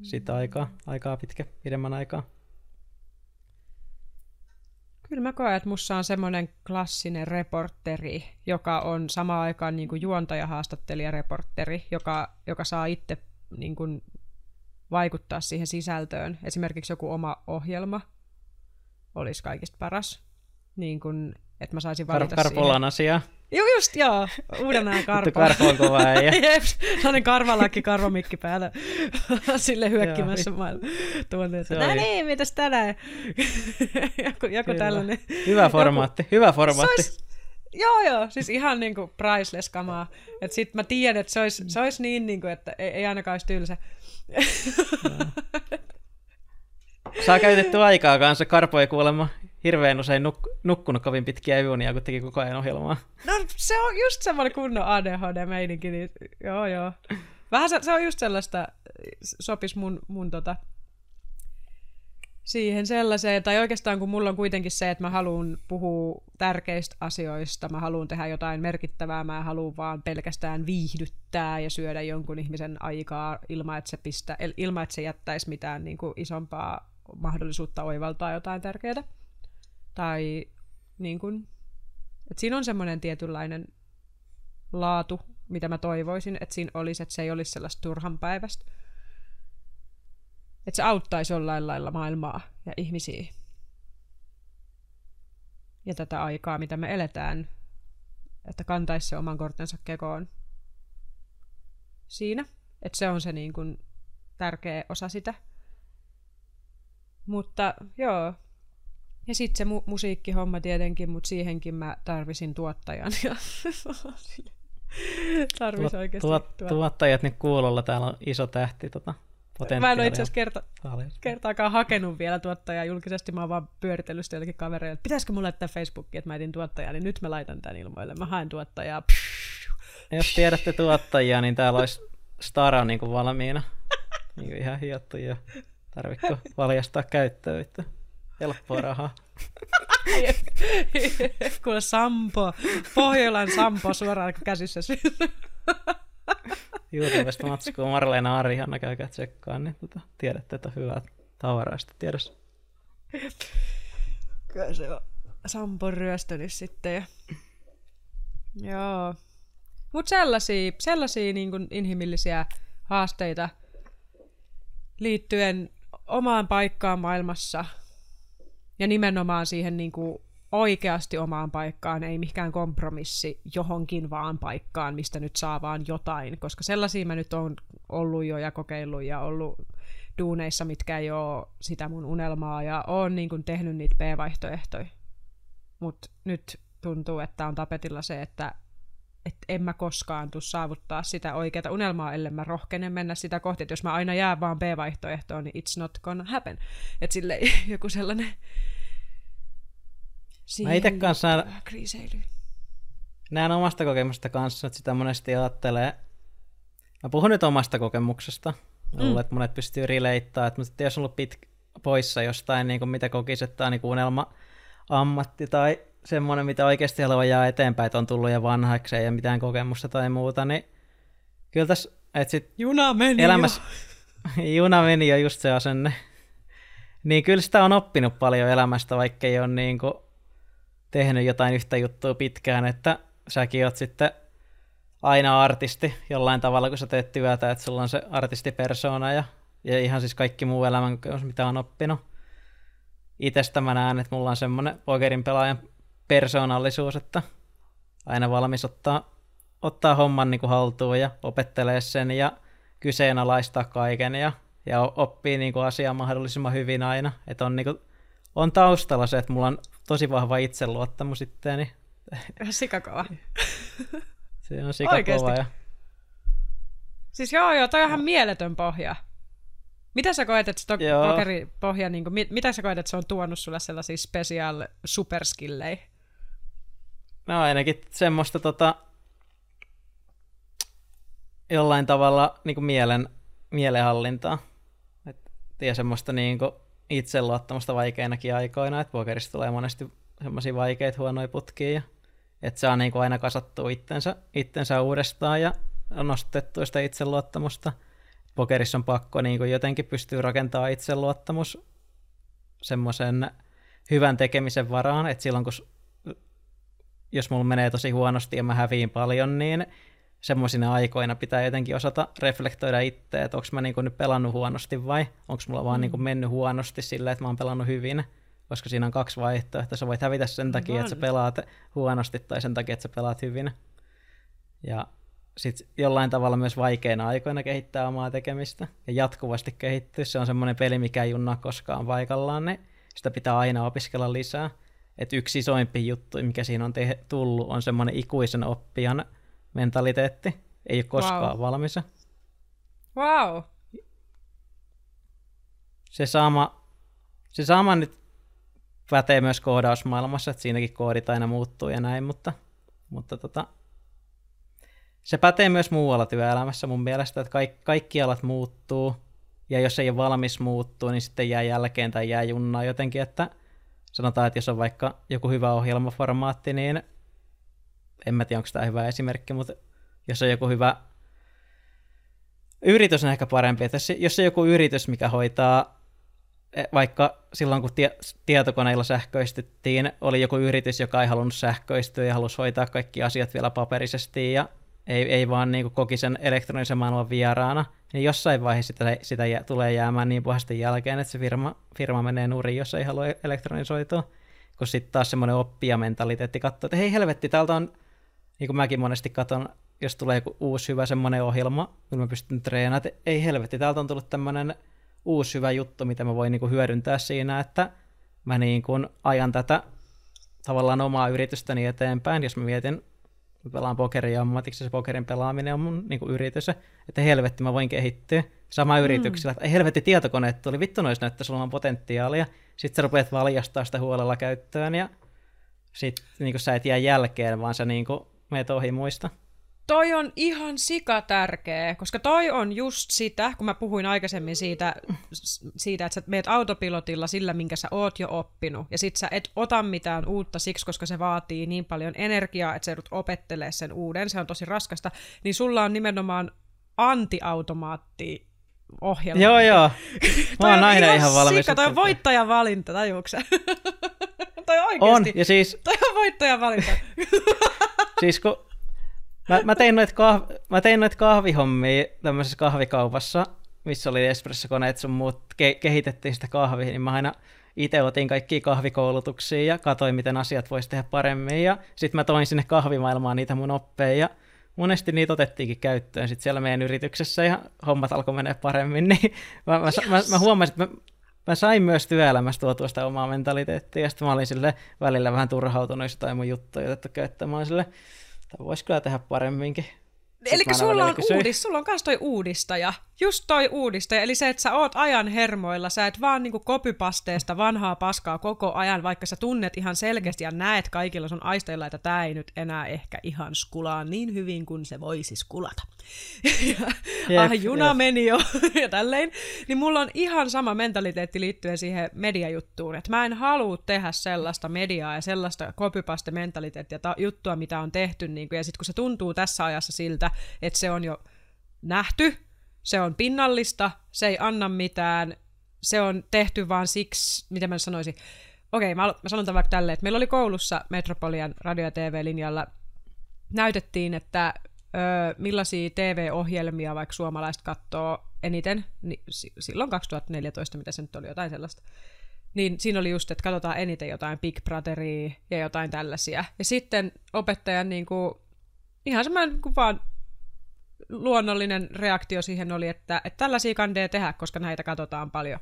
Sitä aikaa, aikaa pitkä, pidemmän aikaa. Kyllä mä koen, että mussa on semmoinen klassinen reporteri, joka on samaan aikaan niin kuin juontaja, haastattelija, reporteri, joka, joka saa itse niin kuin vaikuttaa siihen sisältöön. Esimerkiksi joku oma ohjelma olisi kaikista paras. Niin kuin, että mä saisin valita Kar- Karpolan asia. Joo, just joo. Uudenaan karpo. karpo on kova äijä. Jep, sellainen karvalakki, karvamikki päällä. Sille hyökkimässä maailma. Tuonne, no niin, mitäs tänään? joku, joku tällainen. Hyvä formaatti, joku, hyvä formaatti. Se olisi, Joo, joo, siis ihan niinku priceless kamaa. Että sit mä tiedän, että se olisi, se olisi niin, niinku, että ei, ei ainakaan olisi tylsä. Saa käytetty aikaa kanssa. Karpo ei kuulemma hirveän usein nuk- nukkunut kovin pitkiä yöunia, kun teki koko ajan ohjelmaa. No se on just semmoinen kunnon ADHD-meininki, niin joo joo. Vähän se, se on just sellaista, sopis mun, mun tota, siihen sellaiseen, tai oikeastaan kun mulla on kuitenkin se, että mä haluan puhua tärkeistä asioista, mä haluan tehdä jotain merkittävää, mä haluan vaan pelkästään viihdyttää ja syödä jonkun ihmisen aikaa ilman, että se, pistä, ilman, että se jättäisi mitään niin kuin isompaa mahdollisuutta oivaltaa jotain tärkeää. Tai niin kuin, että siinä on semmoinen tietynlainen laatu, mitä mä toivoisin, että siinä olisi, että se ei olisi sellaista turhan päivästä että se auttaisi jollain lailla maailmaa ja ihmisiä. Ja tätä aikaa, mitä me eletään, että kantaisi se oman kortensa kekoon siinä. Että se on se niin kuin tärkeä osa sitä. Mutta joo. Ja sitten se mu- musiikkihomma tietenkin, mutta siihenkin mä tarvisin tuottajan. Ja Tarvis oikeasti tuot, tuottajat nyt kuulolla, täällä on iso tähti tota, Mä en ole itse asiassa kerta, kertaakaan hakenut vielä tuottajaa julkisesti, mä oon vaan pyöritellyt sitä jollekin kavereille, että pitäisikö mulle laittaa Facebookiin, että mä etin tuottajaa, niin nyt mä laitan tämän ilmoille, mä haen tuottajaa. Ja jos tiedätte tuottajia, niin täällä olisi Stara niin kuin valmiina. Niin kuin ihan hiottu jo. Tarvitko valjastaa käyttöön, että helppoa rahaa. Kuule Sampo, Pohjolan Sampo suoraan käsissä. YouTubesta matskuu Marleena Arihanna, käykää tsekkaan, niin tota, tiedätte, että hyvää tavaraa sitten tiedossa. Kyllä se on Sampon ryöstönyt sitten. Ja... Joo. Mutta sellaisia, sellaisia niin kuin inhimillisiä haasteita liittyen omaan paikkaan maailmassa ja nimenomaan siihen niin kuin oikeasti omaan paikkaan, ei mikään kompromissi johonkin vaan paikkaan, mistä nyt saa vaan jotain, koska sellaisia mä nyt on ollut jo ja kokeillut ja ollut duuneissa, mitkä ei ole sitä mun unelmaa ja oon niin kuin tehnyt niitä B-vaihtoehtoja. Mutta nyt tuntuu, että on tapetilla se, että et en mä koskaan tuu saavuttaa sitä oikeaa unelmaa, ellei mä rohkenen mennä sitä kohti. Et jos mä aina jää vaan B-vaihtoehtoon, niin it's not gonna happen. Että sille joku sellainen Siihen mä itse kanssa kriiseily. näen omasta kokemusta kanssa, että sitä monesti ajattelee. Mä puhun nyt omasta kokemuksesta. Mm. Luulen, että monet pystyy releittämään, että, mutta jos on ollut pitkä poissa jostain, niin kuin mitä kokisi, että tämä on niin unelma ammatti tai semmoinen, mitä oikeasti haluaa jää eteenpäin, että on tullut ja vanhaksi ja mitään kokemusta tai muuta, niin kyllä tässä, että sit Juna meni elämässä, jo. juna meni jo just se asenne. Niin kyllä sitä on oppinut paljon elämästä, vaikka ei ole niin kuin tehnyt jotain yhtä juttua pitkään, että säkin oot sitten aina artisti jollain tavalla, kun sä teet työtä, että sulla on se artistipersona ja, ja ihan siis kaikki muu elämän, mitä on oppinut. Itestä mä näen, että mulla on semmoinen pokerin pelaajan persoonallisuus, että aina valmis ottaa, ottaa homman niin kuin haltuun ja opettelee sen ja kyseenalaistaa kaiken ja, ja oppii niin kuin asiaa mahdollisimman hyvin aina. Että on, niin kuin, on taustalla se, että mulla on tosi vahva itseluottamus itteeni. Sikakova. se on sikakova. Ja... Siis joo, joo, toi on ihan mieletön pohja. Mitä sä koet, että se pokeripohja, niin kuin, mit, mitä sä koet, että se on tuonut sulle sellaisia special superskillejä? No ainakin semmoista tota, jollain tavalla niin kuin mielen, mielenhallintaa. Et, ja semmoista niin kuin itseluottamusta vaikeinakin aikoina, että pokerista tulee monesti semmoisia vaikeita huonoja putkia, ja, että saa niin kuin aina kasattua itsensä, itsensä uudestaan ja nostettua sitä itseluottamusta. Pokerissa on pakko niin kuin jotenkin pystyä rakentamaan itseluottamus semmoisen hyvän tekemisen varaan, että silloin kun jos mulla menee tosi huonosti ja mä häviin paljon, niin semmoisina aikoina pitää jotenkin osata reflektoida itse, että onko mä niinku nyt pelannut huonosti vai onko mulla vaan mm. niinku mennyt huonosti sillä, että mä oon pelannut hyvin. Koska siinä on kaksi vaihtoehtoa. Sä voit hävitä sen takia, että sä pelaat huonosti tai sen takia, että sä pelaat hyvin. Ja sitten jollain tavalla myös vaikeina aikoina kehittää omaa tekemistä ja jatkuvasti kehittyä. Se on semmoinen peli, mikä ei junnaa koskaan paikallaan, niin sitä pitää aina opiskella lisää. Et yksi isoimpi juttu, mikä siinä on te- tullut, on semmoinen ikuisen oppijan mentaliteetti. Ei ole koskaan wow. valmis. Wow. Se sama, se sama nyt pätee myös koodausmaailmassa, että siinäkin koodit aina muuttuu ja näin, mutta, mutta tota, se pätee myös muualla työelämässä mun mielestä, että kaikki, kaikki alat muuttuu, ja jos ei ole valmis muuttuu, niin sitten jää jälkeen tai jää junnaa jotenkin, että sanotaan, että jos on vaikka joku hyvä ohjelmaformaatti, niin en mä tiedä, onko tämä hyvä esimerkki, mutta jos on joku hyvä yritys on ehkä parempi, että jos on joku yritys, mikä hoitaa e, vaikka silloin, kun tie, tietokoneilla sähköistettiin, oli joku yritys, joka ei halunnut sähköistyä ja halusi hoitaa kaikki asiat vielä paperisesti ja ei, ei vaan niin kuin koki sen elektronisen maailman vieraana, niin jossain vaiheessa sitä, sitä tulee jäämään niin pahasti jälkeen, että se firma, firma menee nurin, jos ei halua elektronisoitua. Kun sitten taas semmoinen oppijamentaliteetti katsoo, että hei helvetti, täältä on, niin kuin mäkin monesti katson, jos tulee joku uusi hyvä semmoinen ohjelma, kun mä pystyn treenaamaan, että ei helvetti, täältä on tullut tämmöinen uusi hyvä juttu, mitä mä voin niin kuin hyödyntää siinä, että mä niin kuin ajan tätä tavallaan omaa yritystäni eteenpäin, jos mä mietin mä pelaan pokeria ammatiksi, se pokerin pelaaminen on mun niin kuin yritys, että helvetti mä voin kehittyä. Sama mm. yrityksellä, että helvetti tietokoneet tuli, vittu nois näyttää, sulla on potentiaalia. Sitten sä rupeat valjastaa sitä huolella käyttöön ja sitten niin sä et jää jälkeen, vaan sä niin kuin meet ohi muista toi on ihan sika tärkeä, koska toi on just sitä, kun mä puhuin aikaisemmin siitä, siitä että sä meet autopilotilla sillä, minkä sä oot jo oppinut, ja sit sä et ota mitään uutta siksi, koska se vaatii niin paljon energiaa, että sä joudut opettelee sen uuden, se on tosi raskasta, niin sulla on nimenomaan antiautomaatti ohjelma. Joo, joo. Mä oon aina ihan valmis. Sika, toi on voittajavalinta, tajuuksä? toi oikeesti. On, ja siis... Toi on voittajavalinta. siis kun Mä, mä, tein noita kahvi, mä tein noita kahvihommia tämmöisessä kahvikaupassa, missä oli espressokoneet sun muut, ke, kehitettiin sitä kahvia, niin mä aina itse otin kaikki kahvikoulutuksia ja katsoin, miten asiat voisi tehdä paremmin. Ja sitten mä toin sinne kahvimaailmaan niitä mun oppeja. Ja monesti niitä otettiinkin käyttöön sitten siellä meidän yrityksessä ja hommat alkoi mennä paremmin. Niin mä, mä, mä, mä huomasin, että mä, mä sain myös työelämästä tuotua sitä omaa mentaliteettia. Ja sitten mä olin sille välillä vähän turhautunut jotain mun juttuja otettu käyttämään. Sille, voisi kyllä tehdä paremminkin. Eli sulla on, uudis, sulla on myös toi uudistaja, just toi uudistaja, eli se, että sä oot ajan hermoilla, sä et vaan niinku kopypasteesta vanhaa paskaa koko ajan, vaikka sä tunnet ihan selkeästi ja näet kaikilla sun aisteilla, että tämä ei nyt enää ehkä ihan skulaa niin hyvin kuin se voisi skulata. ja, yep, ah, juna yep. meni jo ja tälleen. Niin mulla on ihan sama mentaliteetti liittyen siihen mediajuttuun, että mä en halua tehdä sellaista mediaa ja sellaista kopypaste-mentaliteettia ta- juttua, mitä on tehty, niin kuin, ja sitten kun se tuntuu tässä ajassa siltä, että se on jo nähty, se on pinnallista, se ei anna mitään, se on tehty vaan siksi, mitä mä sanoisin, okei, mä, mä sanon tämän vaikka tälleen, että meillä oli koulussa Metropolian radio- ja TV-linjalla, näytettiin, että ö, millaisia TV-ohjelmia vaikka suomalaiset katsoo eniten, niin silloin 2014, mitä se nyt oli, jotain sellaista, niin siinä oli just, että katsotaan eniten jotain Big Brotheria ja jotain tällaisia. Ja sitten opettajan niin kuin, ihan semmoinen niin kuin vaan luonnollinen reaktio siihen oli, että, että tällaisia kandee tehdä, koska näitä katsotaan paljon.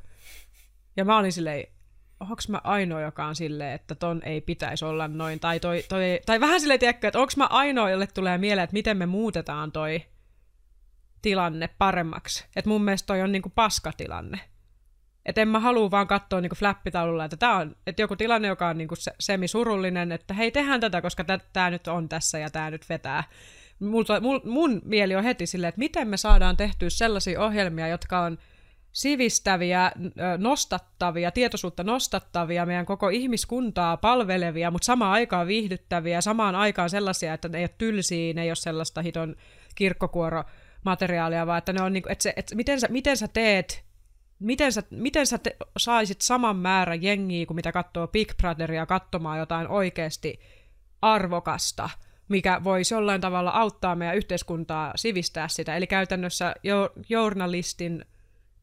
Ja mä olin silleen, onko mä ainoa, joka on silleen, että ton ei pitäisi olla noin, tai, toi, toi, tai vähän silleen, tiedätkö, että onko mä ainoa, jolle tulee mieleen, että miten me muutetaan toi tilanne paremmaksi. Että mun mielestä toi on niinku paskatilanne. Että en mä halua vaan katsoa niinku flappitaululla, että tämä on että joku tilanne, joka on niinku se, semisurullinen, että hei, tehdään tätä, koska tämä nyt on tässä ja tämä nyt vetää. Multa, mul, mun mieli on heti silleen, että miten me saadaan tehtyä sellaisia ohjelmia, jotka on sivistäviä, nostattavia, tietoisuutta nostattavia, meidän koko ihmiskuntaa palvelevia, mutta samaan aikaan viihdyttäviä, samaan aikaan sellaisia, että ne ei ole tylsiä, ne ei ole sellaista hiton kirkkokuoromateriaalia, vaan että ne on niin kuin, että, se, että miten, sä, miten sä teet miten sä, miten sä te, saisit saman määrän jengiä kuin mitä katsoo Big Brotheria katsomaan jotain oikeasti arvokasta, mikä voisi jollain tavalla auttaa meidän yhteiskuntaa sivistää sitä. Eli käytännössä jo, journalistin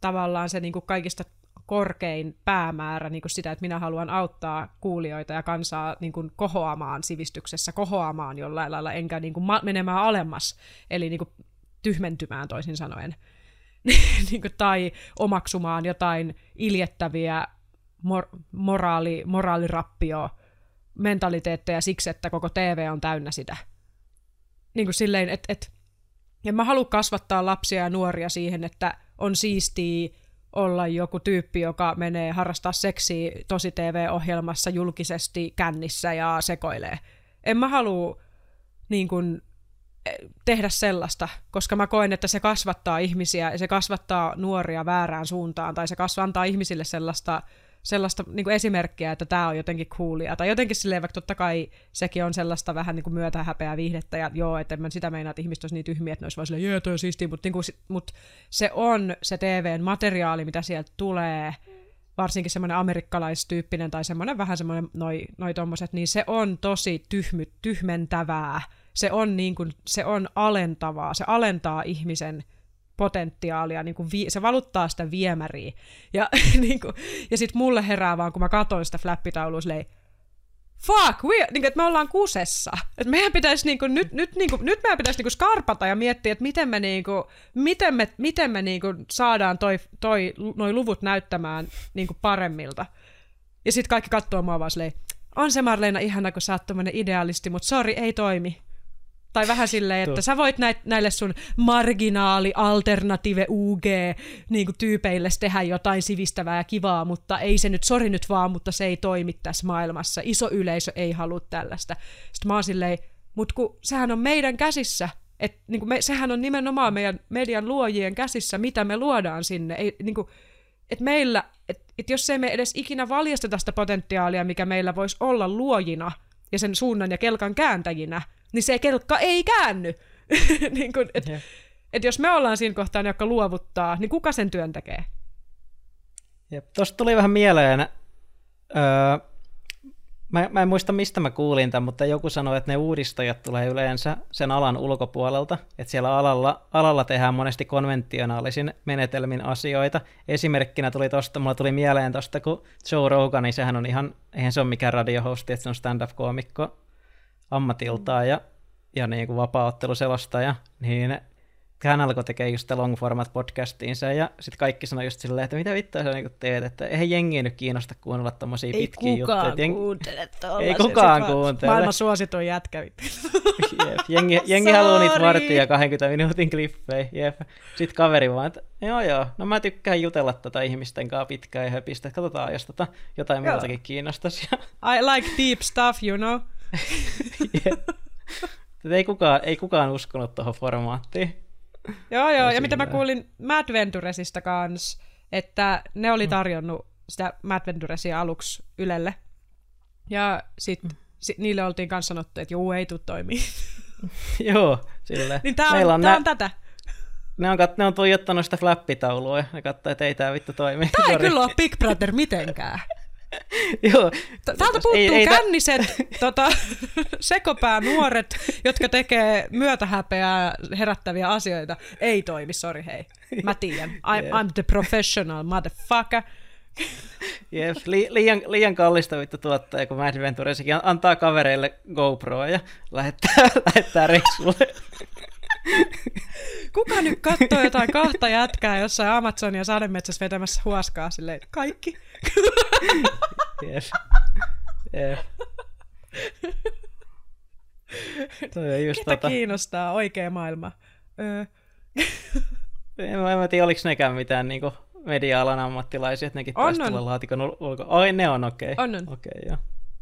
tavallaan se niin kuin kaikista korkein päämäärä niin kuin sitä, että minä haluan auttaa kuulijoita ja kansaa niin kuin kohoamaan sivistyksessä, kohoamaan jollain lailla, enkä niin kuin ma- menemään alemmas, eli niin kuin tyhmentymään toisin sanoen. niin kuin, tai omaksumaan jotain iljettäviä mor- moraali, moraalirappio mentaliteetteja siksi, että koko TV on täynnä sitä. Niin kuin silleen, että et, en mä halua kasvattaa lapsia ja nuoria siihen, että on siistiä olla joku tyyppi, joka menee harrastaa seksiä tosi TV-ohjelmassa julkisesti kännissä ja sekoilee. En mä halua niin kuin, tehdä sellaista, koska mä koen, että se kasvattaa ihmisiä ja se kasvattaa nuoria väärään suuntaan tai se kasvattaa ihmisille sellaista, sellaista niin kuin esimerkkiä, että tämä on jotenkin coolia. Tai jotenkin silleen, vaikka totta kai sekin on sellaista vähän niin kuin myötähäpeää viihdettä ja joo, että en mä sitä meinaa, että ihmiset olisi niin tyhmiä, että ne olisi vaan silleen, jee, toi on siistiä, mutta, niin kuin, mutta se on se TVn materiaali, mitä sieltä tulee, varsinkin semmoinen amerikkalaistyyppinen tai semmoinen vähän semmoinen noi, noi tommoset, niin se on tosi tyhmy, tyhmentävää. Se on, niin kuin, se on alentavaa, se alentaa ihmisen potentiaalia, niin kuin vi- se valuttaa sitä viemäriä. Ja, niin kuin, ja sitten mulle herää vaan, kun mä katsoin sitä flappitaulua, silleen, fuck, we, niin kuin, että me ollaan kusessa. Että meidän pitäisi niin kuin, nyt, nyt, niin kuin, nyt meidän pitäisi niin kuin skarpata ja miettiä, että miten me, niin kuin, miten me, miten me niin kuin, saadaan toi, toi, noi luvut näyttämään niin kuin paremmilta. Ja sitten kaikki katsoo mua vaan silleen, on se Marleena ihana, kun sä oot idealisti, mutta sori, ei toimi. Tai vähän silleen, että sä voit näit, näille sun marginaali, alternative, UG niin tyypeille tehdä jotain sivistävää ja kivaa, mutta ei se nyt, sori nyt vaan, mutta se ei toimi tässä maailmassa. Iso yleisö ei halua tällaista. Sitten mä oon silleen, mutta kun sehän on meidän käsissä, et, niin me, sehän on nimenomaan meidän median luojien käsissä, mitä me luodaan sinne. Ei, niin kuin, et meillä, et, et jos ei me edes ikinä valjasteta sitä potentiaalia, mikä meillä voisi olla luojina ja sen suunnan ja kelkan kääntäjinä, niin se kelkka ei käänny. niin kun, et, yeah. et jos me ollaan siinä kohtaa ne, jotka luovuttaa, niin kuka sen työn tekee? Tuosta tuli vähän mieleen, öö, mä, mä en muista mistä mä kuulin tämän, mutta joku sanoi, että ne uudistajat tulee yleensä sen alan ulkopuolelta, että siellä alalla, alalla tehdään monesti konventionaalisin menetelmin asioita. Esimerkkinä tuli tosta, mulla tuli mieleen tosta, kun Joe Rogan, niin sehän on ihan, eihän se ole mikään radiohosti, että se on stand-up-koomikko, ammatiltaan ja, ja niin kuin vapaa-otteluselostaja, niin hän alkoi tekemään just long format podcastiinsa ja sitten kaikki sanoi just silleen, että mitä vittua sä niin teet, että eihän jengi nyt kiinnosta kuunnella tommosia ei pitkiä juttuja. Jeng... kuuntele Ei kukaan kuuntele. Maailman suosituin jätkä. Jep. Jengi, jengi haluaa niitä varttia ja 20 minuutin klippejä. Jep. Sitten kaveri vaan, että joo joo, no mä tykkään jutella tätä ihmisten kanssa pitkään ja höpistä. Katsotaan, jos tota jotain muutakin kiinnostaisi. I like deep stuff, you know. Ei, kukaan, ei kukaan uskonut tuohon formaattiin. Joo, joo, ja mitä mä kuulin Mad Venturesista kanssa, että ne oli mm. tarjonnut sitä Mad Venturesia aluksi Ylelle. Ja sitten mm. sit niille oltiin kanssa sanottu, että juu, ei tule toimii. joo, sille. niin tää on, Meillä on, tää nä- on tätä. Ne on, kat- ne on tuijottanut sitä flappitaulua ja ne katsoo, että ei tää vittu toimi. Tää ei kyllä ole Big Brother mitenkään. Joo. Täältä puuttuu ei, ei, känniset tota, sekopää nuoret, jotka tekee myötähäpeää herättäviä asioita. Ei toimi, sorry hei. Mä tiedän. I'm, yeah. I'm the professional motherfucker. Yes, li, liian, liian kallista vittu tuottaa, kun Mad Venturessakin antaa kavereille GoProa ja lähettää, lähettää reissulle. Kuka nyt katsoo jotain kahta jätkää jossain Amazonia sademetsässä vetämässä huoskaa silleen, kaikki? Yes. Yeah. Toi just Ketä tota... kiinnostaa oikea maailma? Öö. en, mä, en mä tiedä, oliko nekään mitään niinku media-alan ammattilaisia, että nekin on, on. laatikon ulko... Oi, ne on okei. Okay. On, on. Okei, okay, joo.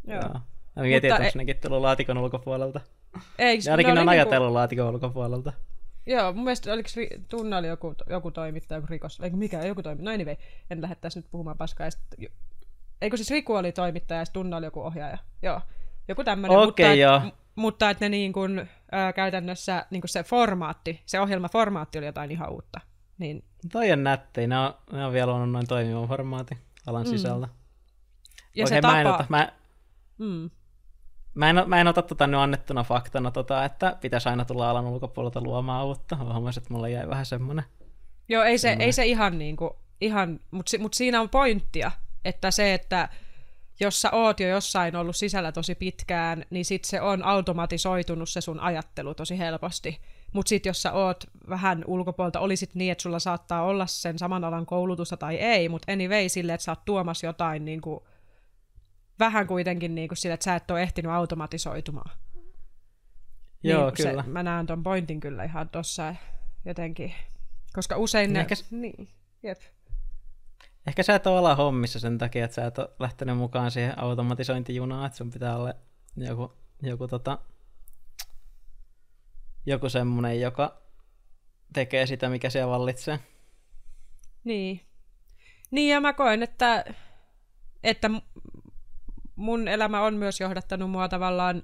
joo. joo. Mä mietin, että onko e... nekin tullut laatikon ulkopuolelta. Eikö, ne ainakin ne on ajatellut niinku... laatikon ulkopuolelta. Joo, mun mielestä oliko ri- tunnali joku, joku toimittaja, joku rikos, eikö mikä, joku toimittaja, no anyway, en lähde tässä nyt puhumaan paskaa. Sit, eikö siis Riku oli toimittaja ja Tunna oli joku ohjaaja, joo. Joku tämmöinen, okay, mutta, joo. Et, mutta että ne niin kun, ää, käytännössä niin kun se formaatti, se ohjelmaformaatti oli jotain ihan uutta. Niin... Toi on nätti, ne on, ne on vielä luonut noin toimivan formaatin alan mm. sisältä. Ja Oikein, se tapa... Mä en, ota, mä, mm. Mä en, mä en ota tota nyt annettuna faktana, tota, että pitäisi aina tulla alan ulkopuolelta luomaan uutta. Huomasin, että mulla jäi vähän semmoinen. Joo, ei se, ei se ihan niin kuin, ihan, mutta mut siinä on pointtia, että se, että jos sä oot jo jossain ollut sisällä tosi pitkään, niin sit se on automatisoitunut se sun ajattelu tosi helposti. Mutta sitten jos sä oot vähän ulkopuolta, olisit niin, että sulla saattaa olla sen saman alan koulutusta tai ei, mutta anyway sille, että sä oot tuomassa jotain niin kuin, vähän kuitenkin niin kuin sille, että sä et ole ehtinyt automatisoitumaan. Joo, niin, kyllä. Se, mä näen ton pointin kyllä ihan tossa jotenkin, koska usein ne... Ehkä, niin, jep. Ehkä sä et ole ala hommissa sen takia, että sä et ole lähtenyt mukaan siihen automatisointijunaan, että sun pitää olla joku, joku, tota, joku semmonen, joka tekee sitä, mikä siellä vallitsee. Niin. Niin, ja mä koen, että, että mun elämä on myös johdattanut mua tavallaan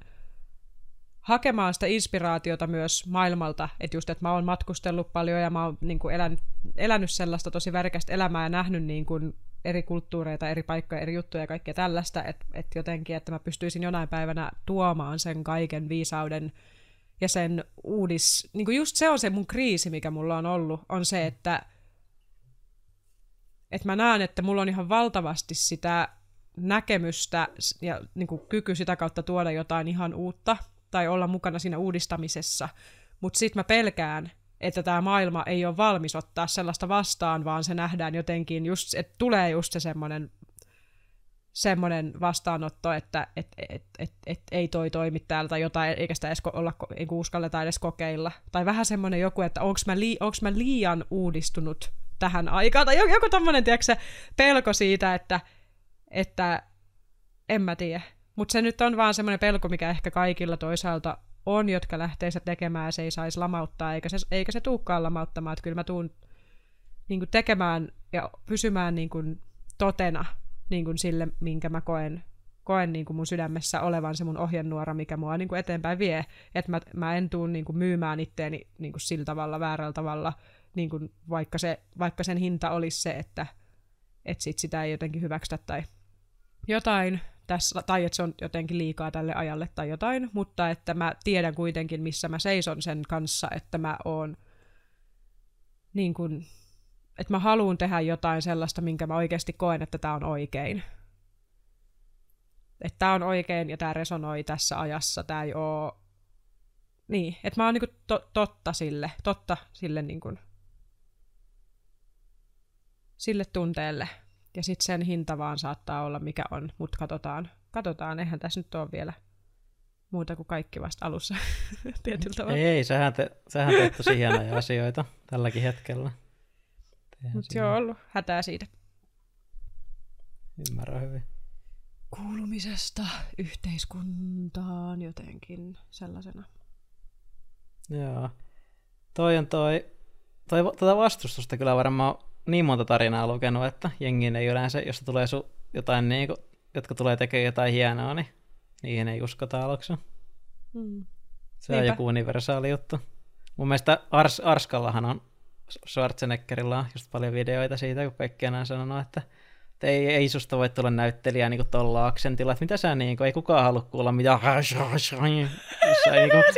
hakemaan sitä inspiraatiota myös maailmalta, että just, että mä oon matkustellut paljon ja mä oon niin kuin elänyt, elänyt sellaista tosi värikästä elämää ja nähnyt niin kuin eri kulttuureita, eri paikkoja, eri juttuja ja kaikkea tällaista, että, että jotenkin, että mä pystyisin jonain päivänä tuomaan sen kaiken viisauden ja sen uudis... Niin kuin just se on se mun kriisi, mikä mulla on ollut, on se, että, että mä näen, että mulla on ihan valtavasti sitä näkemystä ja niin kuin kyky sitä kautta tuoda jotain ihan uutta tai olla mukana siinä uudistamisessa. Mutta sitten mä pelkään, että tämä maailma ei ole valmis ottaa sellaista vastaan, vaan se nähdään jotenkin, just, että tulee just se semmoinen semmoinen vastaanotto, että et, et, et, et, ei toi toimi täällä tai jotain, eikä sitä edes olla, ei uskalleta edes kokeilla. Tai vähän semmoinen joku, että onko mä, lii, mä liian uudistunut tähän aikaan, tai joku, joku tiedätkö, pelko siitä, että että en mä tiedä. Mutta se nyt on vaan semmoinen pelko, mikä ehkä kaikilla toisaalta on, jotka lähtee se tekemään, se ei saisi lamauttaa, eikä se, eikä se tuukkaan lamauttamaan. Että kyllä mä tuun niin tekemään ja pysymään niin kuin totena niin kuin sille, minkä mä koen, koen niin kuin mun sydämessä olevan se mun ohjenuora, mikä mua niin kuin eteenpäin vie. Että mä, mä en tuu niin kuin myymään itteeni niin kuin sillä tavalla, väärällä tavalla, niin kuin vaikka, se, vaikka sen hinta olisi se, että, että sit sitä ei jotenkin hyväksytä tai jotain tässä, tai että se on jotenkin liikaa tälle ajalle tai jotain, mutta että mä tiedän kuitenkin, missä mä seison sen kanssa, että mä oon niin kuin, että mä haluan tehdä jotain sellaista, minkä mä oikeasti koen, että tämä on oikein. Että tämä on oikein ja tämä resonoi tässä ajassa, tämä ei oo... Niin, että mä oon niinku to- totta sille, totta sille niinku, sille tunteelle, ja sitten sen hinta vaan saattaa olla mikä on, mutta katsotaan, katsotaan, eihän tässä nyt ole vielä muuta kuin kaikki vasta alussa tietyllä tavalla. Ei, ei sähän, te, sähän teet tosi hienoja asioita tälläkin hetkellä. Mutta joo, ollut hätää siitä. Ymmärrän hyvin. Kuulumisesta yhteiskuntaan jotenkin sellaisena. Joo. Toi on toi, toi tuota vastustusta kyllä varmaan niin monta tarinaa lukenut, että jengi ei yleensä, jos tulee su, jotain, niin kuin, jotka tulee tekemään jotain hienoa, niin niihin ei uskota aluksi. Mm. Se Niinpä. on joku universaali juttu. Mun mielestä Ars, Arskallahan on, Schwarzeneggerilla on just paljon videoita siitä, kun kaikki enää sanoo, että että ei, ei susta voi tulla näyttelijä niin tuolla aksentilla, että mitä sä niin kuin, ei kukaan halua kuulla jossain niin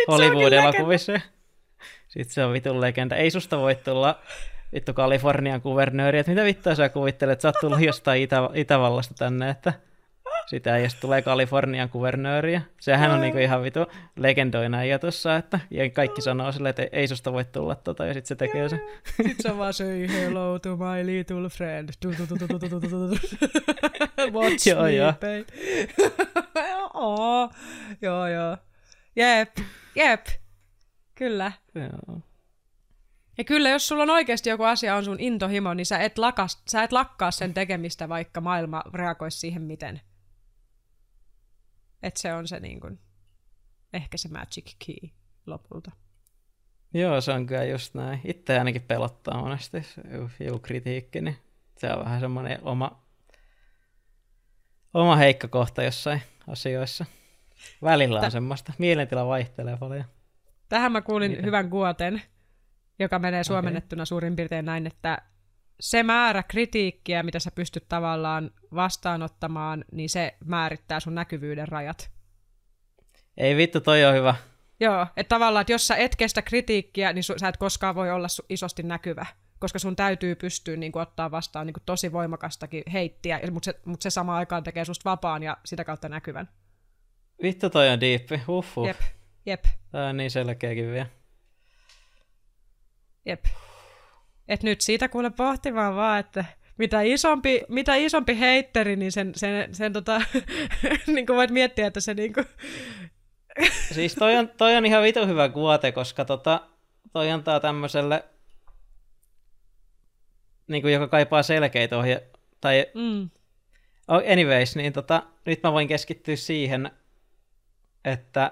Hollywood-elokuvissa. Sitten se on vitun legenda. Ei susta voi tulla vittu Kalifornian kuvernööri, että mitä vittua sä kuvittelet, että sä oot tullut jostain Itä- Itävallasta tänne, että sitä ei tulee Kalifornian kuvernööriä. Sehän on niinku ihan vitu legendoina ja tuossa, että ja kaikki sanoo sille, että ei susta voi tulla tota, ja sitten se tekee sen. Sitten se vaan say hello to my little friend. Watch Joo, me, joo. babe. Oo, joo, joo. Jep, jep. Kyllä. Joo. Ja kyllä, jos sulla on oikeasti joku asia on sun intohimo, niin sä et, lakas, sä et lakkaa sen tekemistä, vaikka maailma reagoisi siihen miten. Et se on se niin kuin, ehkä se magic key lopulta. Joo, se on kyllä just näin. Itse ainakin pelottaa monesti joku- kritiikki, niin se on vähän semmoinen oma, oma heikko kohta jossain asioissa. Välillä on Tä- semmoista. Mielentila vaihtelee paljon. Tähän mä kuulin Mitä? hyvän kuoten, joka menee suomennettuna suurin piirtein näin, että se määrä kritiikkiä, mitä sä pystyt tavallaan vastaanottamaan, niin se määrittää sun näkyvyyden rajat. Ei vittu, toi on hyvä. Joo, että tavallaan, että jos sä et kestä kritiikkiä, niin su- sä et koskaan voi olla su- isosti näkyvä, koska sun täytyy pystyä niin kuin, ottaa vastaan niin kuin, tosi voimakastakin heittiä, mutta se, mut se samaan aikaan tekee susta vapaan ja sitä kautta näkyvän. Vittu, toi on diippi. Uhuh. Jep, jep, Tää on niin selkeäkin vielä. Jep. Et nyt siitä kuule pohtimaan vaan, että mitä isompi, mitä isompi heitteri, niin sen, sen, sen tota, niin kuin voit miettiä, että se niin kuin, Siis toi on, toi on ihan vitu hyvä kuote, koska tota, toi antaa tämmöiselle, niin kuin joka kaipaa selkeitä ohje, tai mm, oh, anyways, niin tota, nyt mä voin keskittyä siihen, että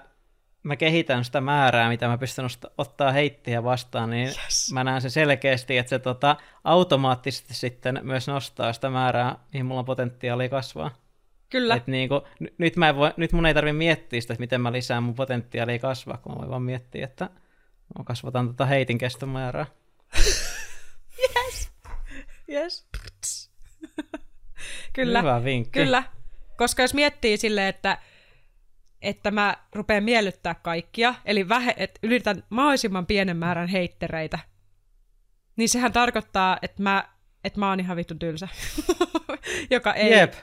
mä kehitän sitä määrää, mitä mä pystyn ottaa heittiä vastaan, niin Yes. mä näen sen selkeästi, että se tota, automaattisesti sitten myös nostaa sitä määrää, mihin mulla on potentiaalia kasvaa. kyllä, Et niinku, n- nyt, mä voi, nyt mun ei tarvi miettiä sitä, että miten mä lisään mun potentiaalia kasvaa, kun mä voin vaan miettiä, että mä kasvatan tota heitin kestomäärää. yes. kyllä. Hyvä vinkki. Kyllä, koska jos miettii silleen, että, että mä rupean miellyttää kaikkia, eli vähe, että yritän mahdollisimman pienen määrän heittereitä, niin sehän tarkoittaa, että mä, että mä oon ihan vittu tylsä, joka ei Jep.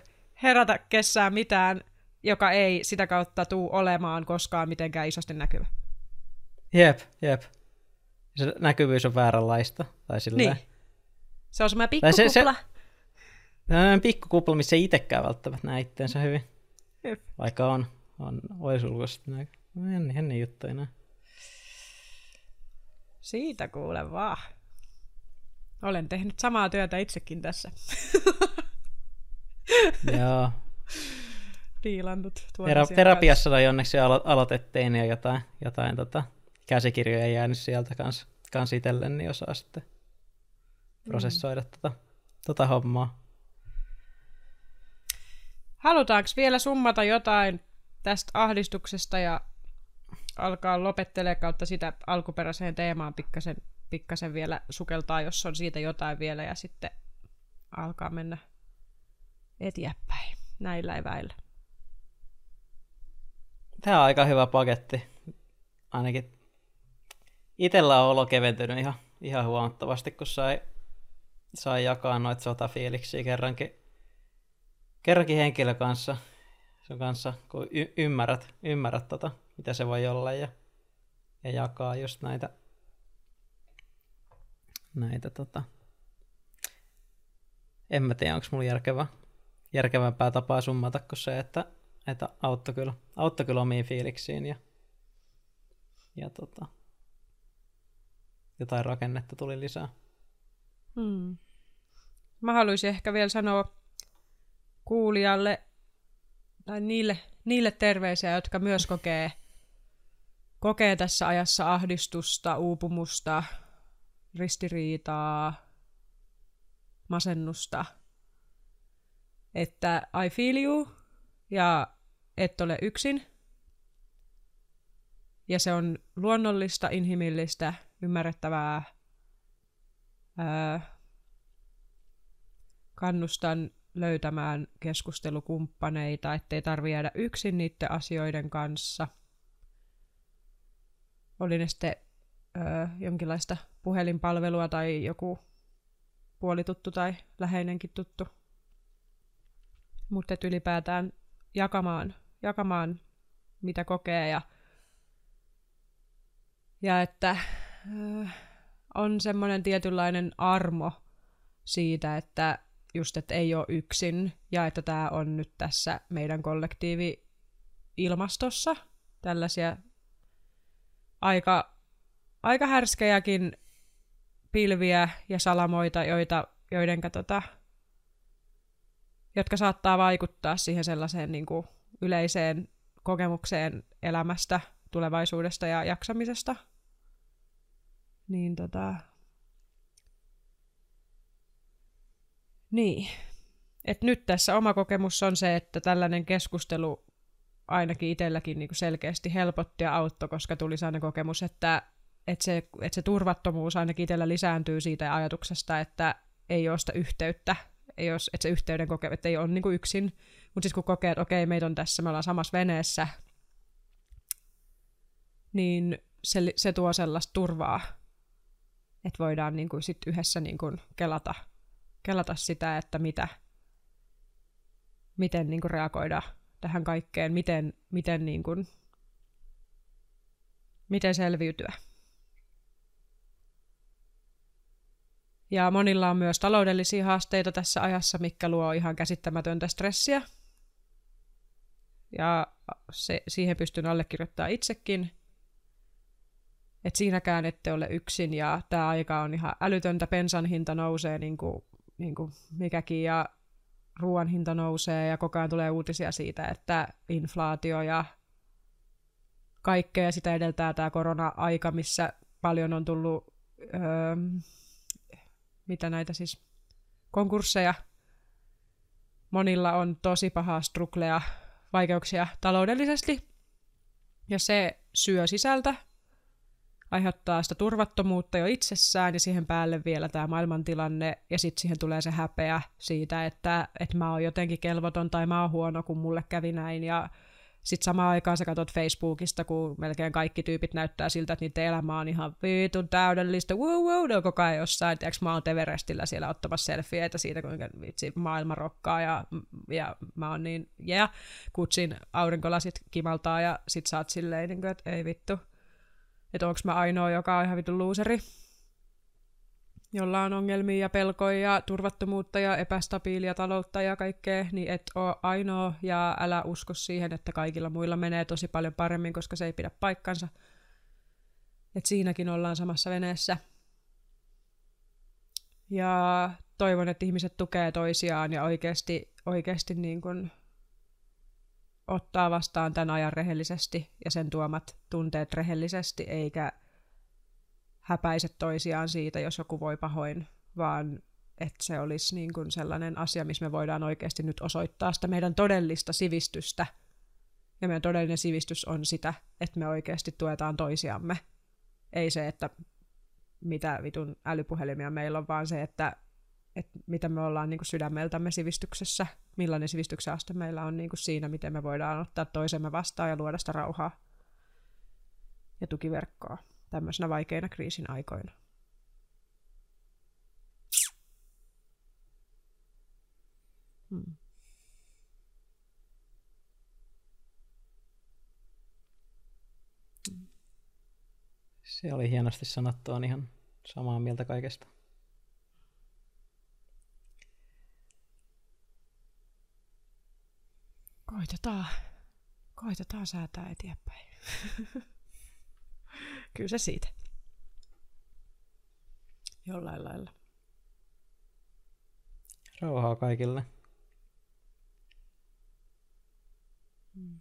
herätä kessään mitään, joka ei sitä kautta tuu olemaan koskaan mitenkään isosti näkyvä. Jep, jep. Se näkyvyys on vääränlaista. Tai silleen. Niin. Se on semmoinen Tai se- se- pikkukupla. Sellainen pikkukupla, missä ei itsekään välttämättä näe itteensä hyvin. Jep. Vaikka on, on olisi ulkoisesti näin. En, en niin juttuja näe. Siitä kuule vaan. Olen tehnyt samaa työtä itsekin tässä. Joo. Diilannut Tera- terapiassa oli onneksi alo- aloitettiin ja jotain, jotain tota, käsikirjoja jäänyt sieltä kans, kans itselle, niin osaa sitten prosessoida tota, tota hommaa. Halutaanko vielä summata jotain tästä ahdistuksesta ja alkaa lopettelee kautta sitä alkuperäiseen teemaan pikkasen, pikkasen vielä sukeltaa, jos on siitä jotain vielä ja sitten alkaa mennä eteenpäin näillä eväillä. Tämä on aika hyvä paketti. Ainakin itellä on olo keventynyt ihan, ihan huomattavasti, kun sai, sai jakaa noita sotafiiliksiä kerrankin, kerrankin henkilön kanssa, sun kanssa, kun y- ymmärrät, ymmärrät tota, mitä se voi olla ja, ja jakaa just näitä, näitä tota, en mä tiedä, onko mulla järkevä, järkevämpää tapaa summata kuin se, että, että auttoi kyllä, auttoi kyllä omiin fiiliksiin ja, ja tota, jotain rakennetta tuli lisää. Hmm. Mä haluaisin ehkä vielä sanoa kuulijalle tai niille, niille terveisiä, jotka myös kokee, kokee tässä ajassa ahdistusta, uupumusta, ristiriitaa, masennusta, että I feel you ja et ole yksin. Ja se on luonnollista, inhimillistä, ymmärrettävää. Ää, kannustan löytämään keskustelukumppaneita, ettei tarvitse jäädä yksin niiden asioiden kanssa. Oli ne sitten ö, jonkinlaista puhelinpalvelua tai joku puolituttu tai läheinenkin tuttu. Mutta ylipäätään jakamaan, jakamaan, mitä kokee ja, ja että ö, on semmoinen tietynlainen armo siitä, että just, että ei ole yksin ja että tämä on nyt tässä meidän kollektiivi-ilmastossa tällaisia aika, aika härskejäkin pilviä ja salamoita, joita, joidenka, tota, jotka saattaa vaikuttaa siihen sellaiseen niin kuin yleiseen kokemukseen elämästä, tulevaisuudesta ja jaksamisesta. Niin tota, Niin. Et nyt tässä oma kokemus on se, että tällainen keskustelu ainakin itselläkin niin selkeästi helpotti ja auttoi, koska tuli sellainen kokemus, että, että, se, että se turvattomuus ainakin itsellä lisääntyy siitä ajatuksesta, että ei ole sitä yhteyttä, ei ole, että se yhteyden koke, että ei ole niin kuin yksin, mutta siis kun kokee, että okei, meitä on tässä, me ollaan samassa veneessä, niin se, se tuo sellaista turvaa, että voidaan niin kuin sit yhdessä niin kelata kelata sitä, että mitä, miten niin kuin reagoida tähän kaikkeen, miten, miten, niin kuin, miten selviytyä. Ja monilla on myös taloudellisia haasteita tässä ajassa, mikä luo ihan käsittämätöntä stressiä. Ja se, siihen pystyn allekirjoittamaan itsekin. Että siinäkään ette ole yksin ja tämä aika on ihan älytöntä. Pensan hinta nousee niin kuin niin kuin mikäkin, ja ruoan hinta nousee, ja koko ajan tulee uutisia siitä, että inflaatio ja kaikkea sitä edeltää tämä korona-aika, missä paljon on tullut, öö, mitä näitä siis, konkursseja. Monilla on tosi pahaa struklea, vaikeuksia taloudellisesti, ja se syö sisältä aiheuttaa sitä turvattomuutta jo itsessään ja siihen päälle vielä tämä maailmantilanne. Ja sitten siihen tulee se häpeä siitä, että, että mä oon jotenkin kelvoton tai mä oon huono, kun mulle kävi näin. Ja sitten samaan aikaan sä katsot Facebookista, kun melkein kaikki tyypit näyttää siltä, että niiden elämä on ihan vitun täydellistä, wow, wow, ne on koko ajan jossain, tiedätkö, mä oon Everestillä siellä ottamassa selfieitä siitä, kuinka vitsi maailma rokkaa, ja, ja mä oon niin, yeah, kutsin aurinkolasit kimaltaa, ja sit sä oot silleen, niin kuin, että ei vittu, että onko mä ainoa, joka on ihan vitun luuseri, jolla on ongelmia ja pelkoja ja turvattomuutta ja epästabiilia taloutta ja kaikkea, niin et ole ainoa ja älä usko siihen, että kaikilla muilla menee tosi paljon paremmin, koska se ei pidä paikkansa. Et siinäkin ollaan samassa veneessä. Ja toivon, että ihmiset tukee toisiaan ja oikeasti, oikeasti niin kun ottaa vastaan tämän ajan rehellisesti ja sen tuomat tunteet rehellisesti, eikä häpäise toisiaan siitä, jos joku voi pahoin, vaan että se olisi niin kuin sellainen asia, missä me voidaan oikeasti nyt osoittaa sitä meidän todellista sivistystä. Ja meidän todellinen sivistys on sitä, että me oikeasti tuetaan toisiamme. Ei se, että mitä vitun älypuhelimia meillä on, vaan se, että että mitä me ollaan niin kuin sydämeltämme sivistyksessä, millainen sivistyksen aste meillä on niin kuin siinä, miten me voidaan ottaa toisemme vastaan ja luoda sitä rauhaa ja tukiverkkoa tämmöisenä vaikeina kriisin aikoina. Hmm. Se oli hienosti sanottu, on ihan samaa mieltä kaikesta. Koitetaan. Koitetaan säätää eteenpäin. Kyllä se siitä. Jollain lailla. Rauhaa kaikille. Mm.